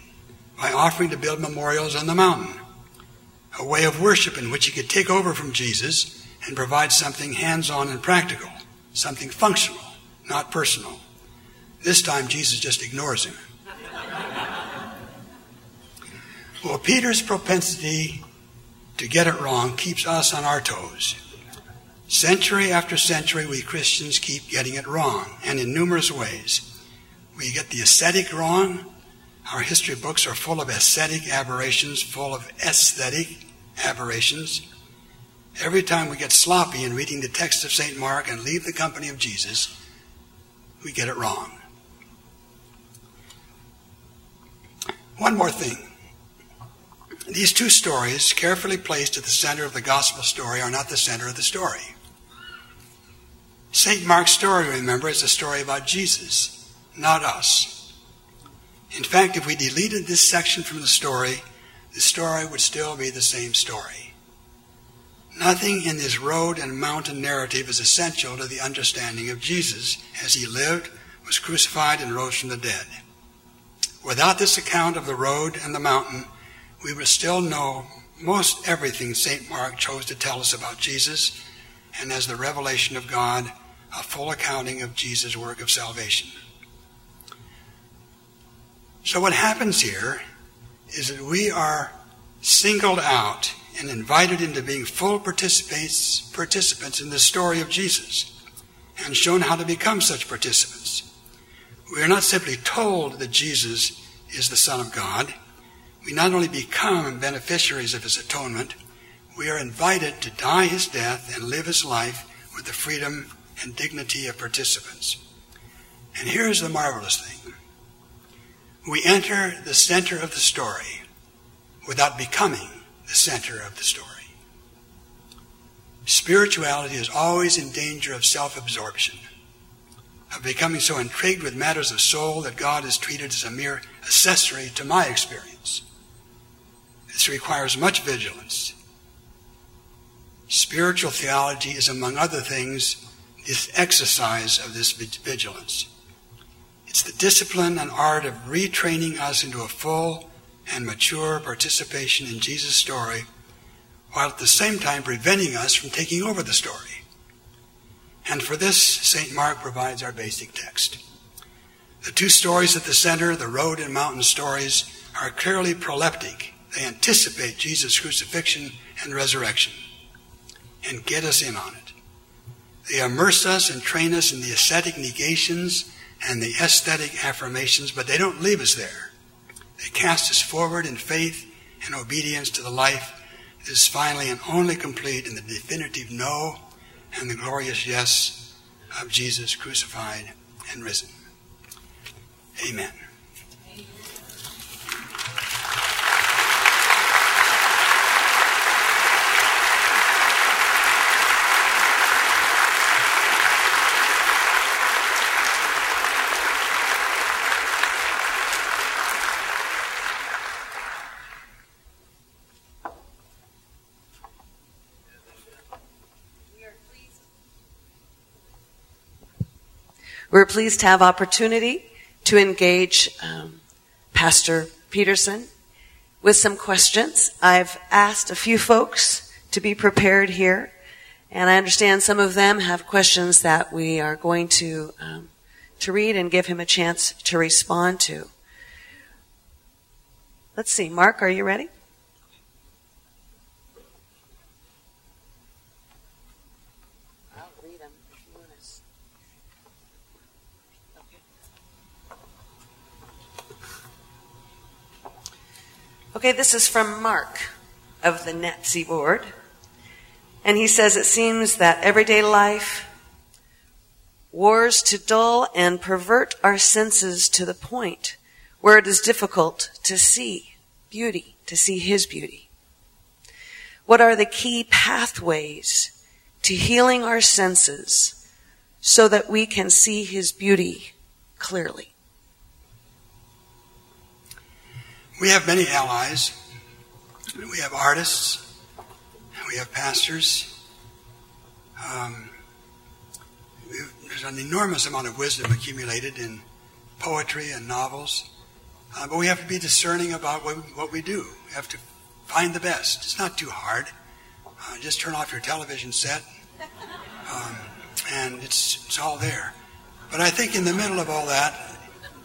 by offering to build memorials on the mountain a way of worship in which he could take over from Jesus and provide something hands on and practical, something functional, not personal. This time, Jesus just ignores him. well, Peter's propensity to get it wrong keeps us on our toes. Century after century, we Christians keep getting it wrong, and in numerous ways. We get the ascetic wrong, our history books are full of ascetic aberrations, full of aesthetic aberrations. Every time we get sloppy in reading the text of St. Mark and leave the company of Jesus, we get it wrong. One more thing. These two stories, carefully placed at the center of the gospel story, are not the center of the story. St. Mark's story, remember, is a story about Jesus, not us. In fact, if we deleted this section from the story, the story would still be the same story. Nothing in this road and mountain narrative is essential to the understanding of Jesus as he lived, was crucified, and rose from the dead. Without this account of the road and the mountain, we would still know most everything St. Mark chose to tell us about Jesus, and as the revelation of God, a full accounting of Jesus' work of salvation. So, what happens here is that we are singled out and invited into being full participants, participants in the story of Jesus and shown how to become such participants. We are not simply told that Jesus is the Son of God. We not only become beneficiaries of his atonement, we are invited to die his death and live his life with the freedom and dignity of participants. And here's the marvelous thing we enter the center of the story without becoming the center of the story. Spirituality is always in danger of self absorption, of becoming so intrigued with matters of soul that God is treated as a mere accessory to my experience. This requires much vigilance. Spiritual theology is, among other things, this exercise of this vigilance. It's the discipline and art of retraining us into a full and mature participation in Jesus' story, while at the same time preventing us from taking over the story. And for this, St. Mark provides our basic text. The two stories at the center, the road and mountain stories, are clearly proleptic. They anticipate Jesus' crucifixion and resurrection and get us in on it. They immerse us and train us in the ascetic negations and the aesthetic affirmations, but they don't leave us there. They cast us forward in faith and obedience to the life that is finally and only complete in the definitive no and the glorious yes of Jesus crucified and risen. Amen. We're pleased to have opportunity to engage um, Pastor Peterson with some questions. I've asked a few folks to be prepared here, and I understand some of them have questions that we are going to um, to read and give him a chance to respond to. Let's see, Mark, are you ready? Okay, this is from Mark of the NETSI board. And he says it seems that everyday life wars to dull and pervert our senses to the point where it is difficult to see beauty, to see his beauty. What are the key pathways to healing our senses so that we can see his beauty clearly? We have many allies. We have artists. We have pastors. Um, there's an enormous amount of wisdom accumulated in poetry and novels. Uh, but we have to be discerning about what, what we do. We have to find the best. It's not too hard. Uh, just turn off your television set, um, and it's, it's all there. But I think in the middle of all that,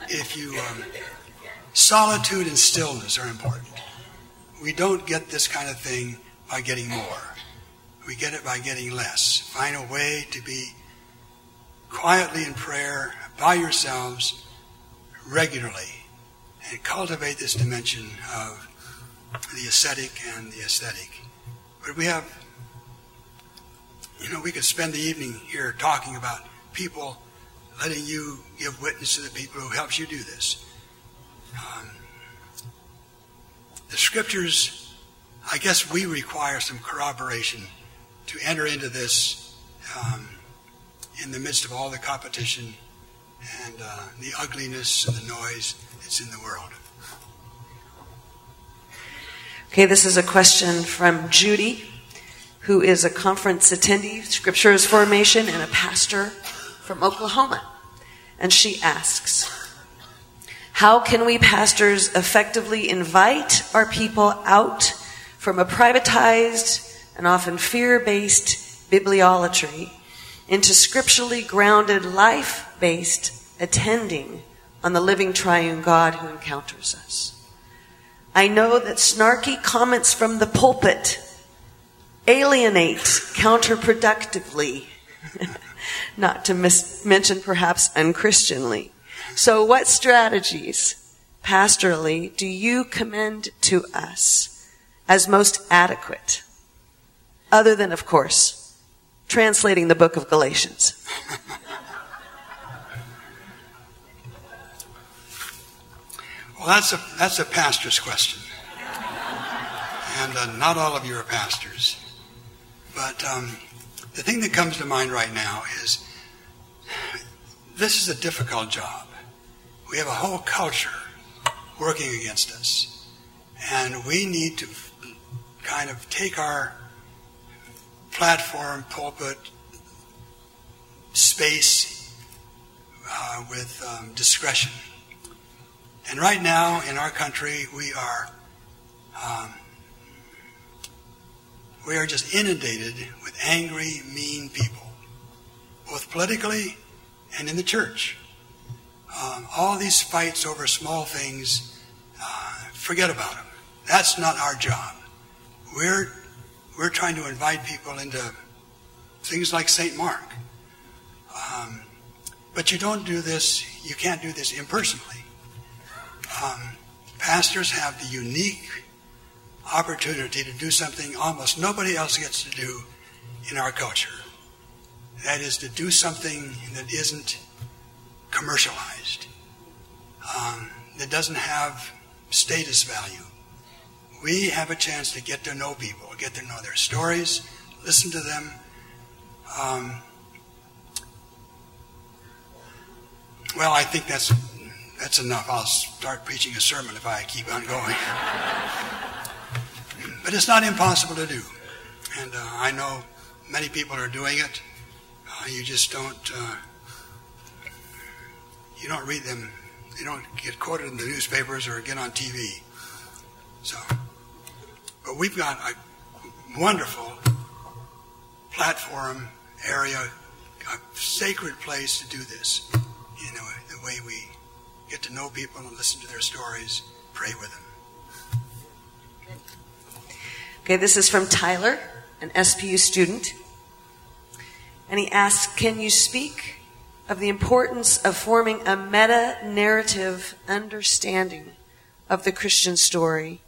if you um, Solitude and stillness are important. We don't get this kind of thing by getting more. We get it by getting less. Find a way to be quietly in prayer by yourselves regularly and cultivate this dimension of the ascetic and the aesthetic. But we have, you know, we could spend the evening here talking about people letting you give witness to the people who helps you do this. Um, the scriptures, I guess we require some corroboration to enter into this um, in the midst of all the competition and uh, the ugliness and the noise that's in the world. Okay, this is a question from Judy, who is a conference attendee, Scriptures Formation, and a pastor from Oklahoma. And she asks, How can we pastors effectively invite our people out from a privatized and often fear based bibliolatry into scripturally grounded, life based attending on the living triune God who encounters us? I know that snarky comments from the pulpit alienate counterproductively, not to mis- mention perhaps unchristianly. So, what strategies, pastorally, do you commend to us as most adequate? Other than, of course, translating the book of Galatians. Well, that's a, that's a pastor's question. And uh, not all of you are pastors. But um, the thing that comes to mind right now is this is a difficult job. We have a whole culture working against us. And we need to kind of take our platform, pulpit, space uh, with um, discretion. And right now in our country, we are um, we are just inundated with angry, mean people, both politically and in the church. Um, all these fights over small things, uh, forget about them. That's not our job. We're we're trying to invite people into things like St. Mark. Um, but you don't do this. You can't do this impersonally um, pastors have the unique opportunity to do something almost nobody else gets to do in our culture. That is to do something that isn't commercialized, um, that doesn't have status value. We have a chance to get to know people, get to know their stories, listen to them. Um, well, I think that's that's enough. I'll start preaching a sermon if I keep on going. but it's not impossible to do. And uh, I know many people are doing it. Uh, you just don't, uh, you don't read them. They don't get quoted in the newspapers or get on TV. So, but we've got a wonderful platform area, a sacred place to do this. You know, the way we get to know people and listen to their stories, pray with them. Okay, this is from Tyler, an SPU student. And he asks Can you speak of the importance of forming a meta narrative understanding of the Christian story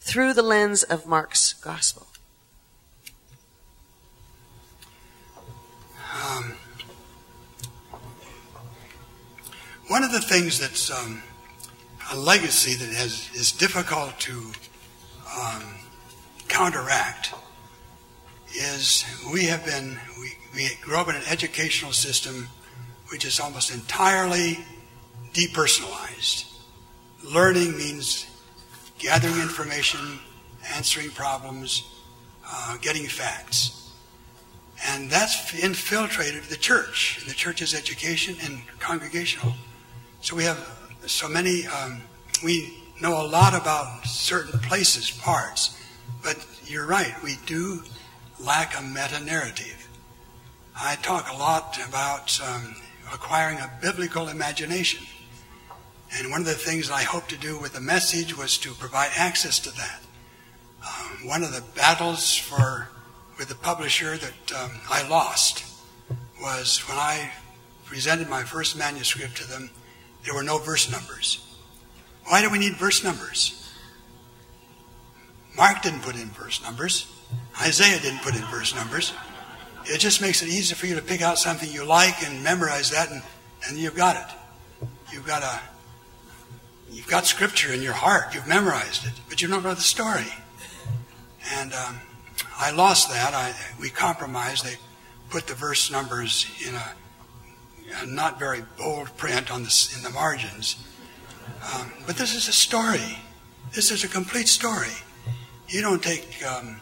through the lens of Mark's gospel? Um, One of the things that's um, a legacy that has, is difficult to um, counteract is we have been, we, we grew up in an educational system which is almost entirely depersonalized. Learning means gathering information, answering problems, uh, getting facts. And that's infiltrated the church, the church's education and congregational so we have so many, um, we know a lot about certain places, parts, but you're right, we do lack a meta narrative. I talk a lot about um, acquiring a biblical imagination. And one of the things I hope to do with the message was to provide access to that. Um, one of the battles for with the publisher that um, I lost was when I presented my first manuscript to them there were no verse numbers. Why do we need verse numbers? Mark didn't put in verse numbers. Isaiah didn't put in verse numbers. It just makes it easier for you to pick out something you like and memorize that, and, and you've got it. You've got a, you've got scripture in your heart. You've memorized it, but you don't know the story. And um, I lost that. I, we compromised. They put the verse numbers in a not very bold print on the, in the margins. Um, but this is a story. This is a complete story. You don't take um,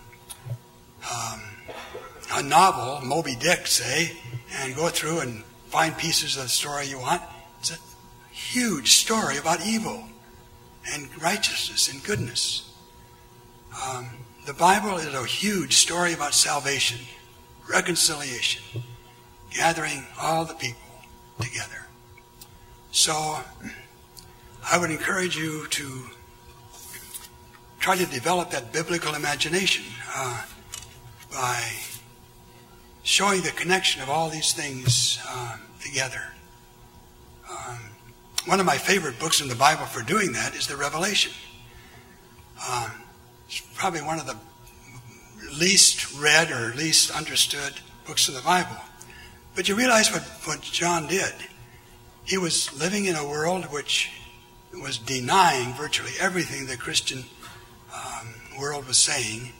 um, a novel, Moby Dick, say, and go through and find pieces of the story you want. It's a huge story about evil and righteousness and goodness. Um, the Bible is a huge story about salvation, reconciliation, gathering all the people together. So I would encourage you to try to develop that biblical imagination uh, by showing the connection of all these things uh, together. Um, one of my favorite books in the Bible for doing that is the Revelation. Um, it's probably one of the least read or least understood books of the Bible. But you realize what, what John did. He was living in a world which was denying virtually everything the Christian um, world was saying.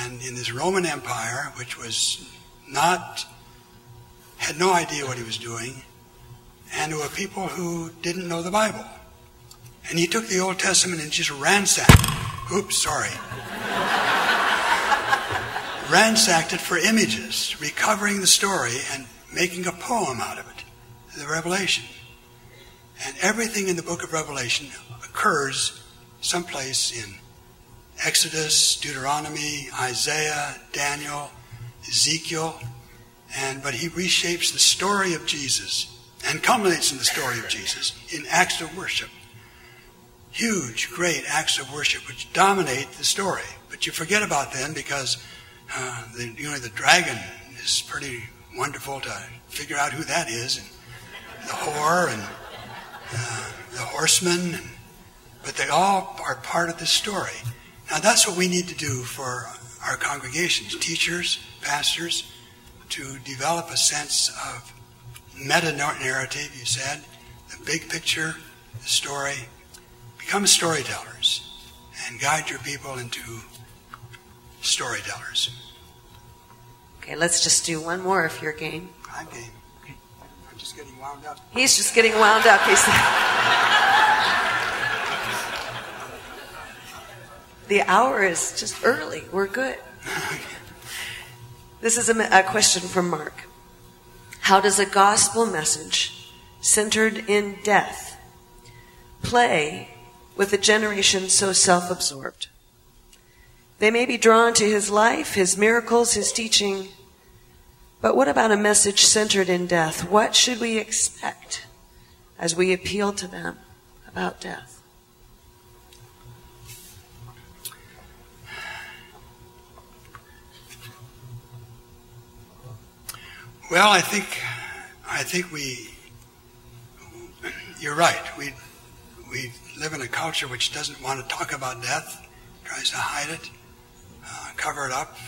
And in this Roman Empire, which was not, had no idea what he was doing, and there were people who didn't know the Bible. And he took the Old Testament and just ransacked. Oops, sorry. ransacked it for images, recovering the story and making a poem out of it, the Revelation. And everything in the book of Revelation occurs someplace in Exodus, Deuteronomy, Isaiah, Daniel, Ezekiel, and but he reshapes the story of Jesus and culminates in the story of Jesus in acts of worship. Huge, great acts of worship which dominate the story. But you forget about them because uh, the, you know the dragon is pretty wonderful to figure out who that is, and the whore and uh, the horseman, and, but they all are part of the story. Now that's what we need to do for our congregations, teachers, pastors, to develop a sense of meta narrative, you said, the big picture, the story. Become storytellers and guide your people into storytellers. Okay, let's just do one more if you're game. I'm game. Okay. I'm just getting wound up. He's just getting wound up, he the hour is just early. We're good. This is a, a question from Mark. How does a gospel message centered in death play with a generation so self absorbed? They may be drawn to his life, his miracles, his teaching, but what about a message centered in death? What should we expect as we appeal to them about death? Well, I think I think we you're right. We we live in a culture which doesn't want to talk about death, tries to hide it, uh, cover it up,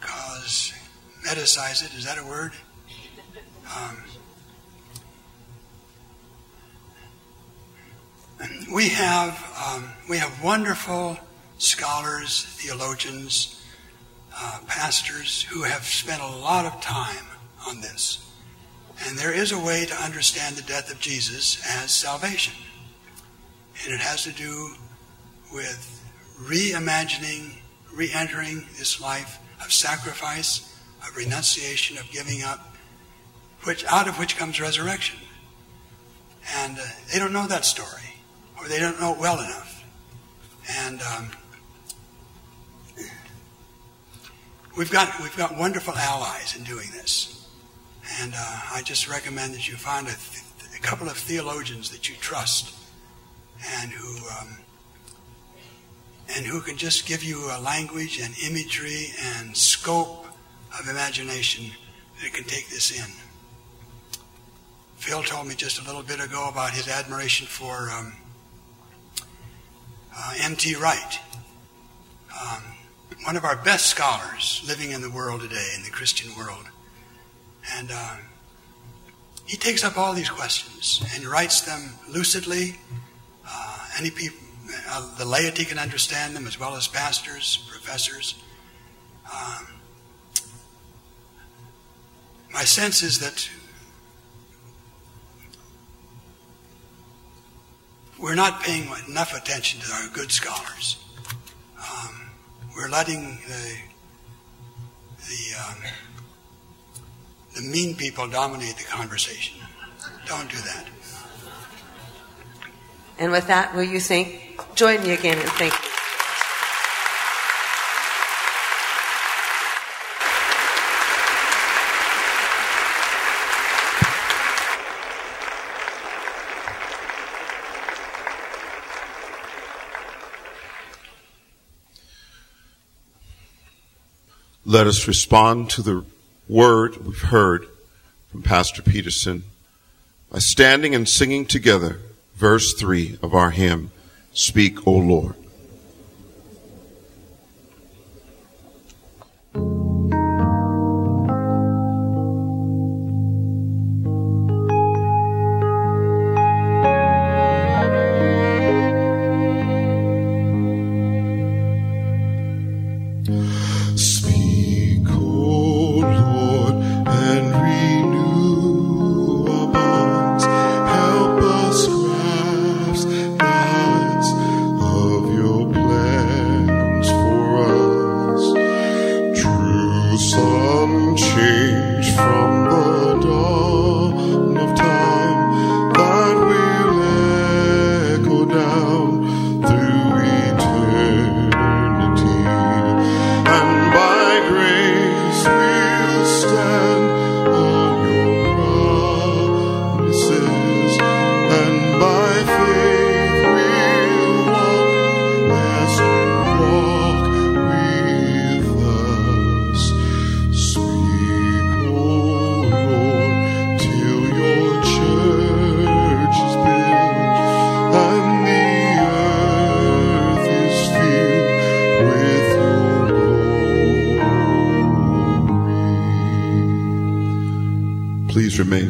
cause meticize it. Is that a word? Um, we have um, we have wonderful scholars, theologians, uh, pastors who have spent a lot of time on this. And there is a way to understand the death of Jesus as salvation. And it has to do with reimagining, re entering this life of sacrifice, of renunciation, of giving up, which, out of which comes resurrection. And uh, they don't know that story, or they don't know it well enough. And um, we've got we've got wonderful allies in doing this, and uh, I just recommend that you find a, th- a, couple of theologians that you trust, and who um, and who can just give you a language and imagery and scope of imagination that can take this in. Phil told me just a little bit ago about his admiration for um, uh, N.T. Wright. Um, one of our best scholars living in the world today, in the Christian world. And uh, he takes up all these questions and writes them lucidly. Uh, any uh, the laity can understand them as well as pastors, professors. Um, my sense is that we're not paying enough attention to our good scholars. Um, we're letting the the um, the mean people dominate the conversation. Don't do that. And with that, will you thank join me again and thank you. Let us respond to the word we've heard from Pastor Peterson by standing and singing together verse 3 of our hymn, Speak, O Lord.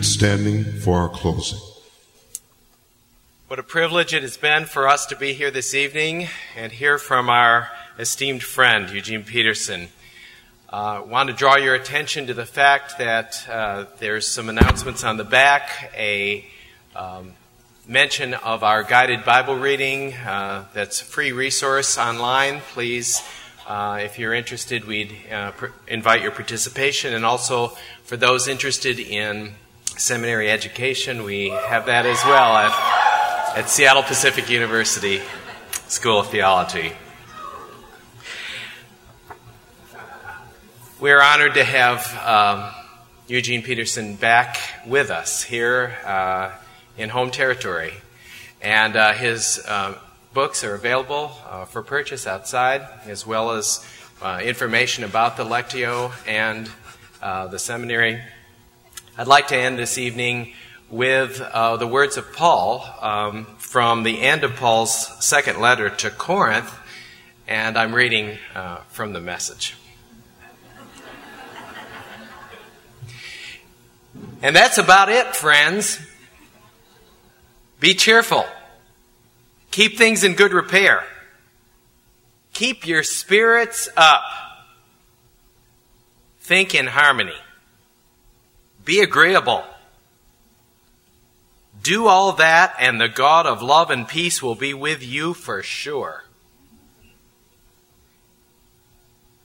Standing for our closing. What a privilege it has been for us to be here this evening and hear from our esteemed friend, Eugene Peterson. I uh, want to draw your attention to the fact that uh, there's some announcements on the back, a um, mention of our guided Bible reading uh, that's a free resource online. Please, uh, if you're interested, we'd uh, pr- invite your participation. And also, for those interested in seminary education. We have that as well at, at Seattle Pacific University School of Theology. We're honored to have um, Eugene Peterson back with us here uh, in home territory. And uh, his uh, books are available uh, for purchase outside, as well as uh, information about the Lectio and uh, the seminary I'd like to end this evening with uh, the words of Paul um, from the end of Paul's second letter to Corinth, and I'm reading uh, from the message. And that's about it, friends. Be cheerful. Keep things in good repair. Keep your spirits up. Think in harmony. Be agreeable. Do all that, and the God of love and peace will be with you for sure.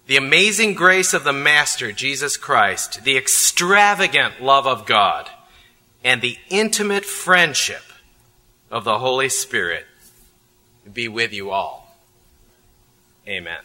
The amazing grace of the Master, Jesus Christ, the extravagant love of God, and the intimate friendship of the Holy Spirit be with you all. Amen.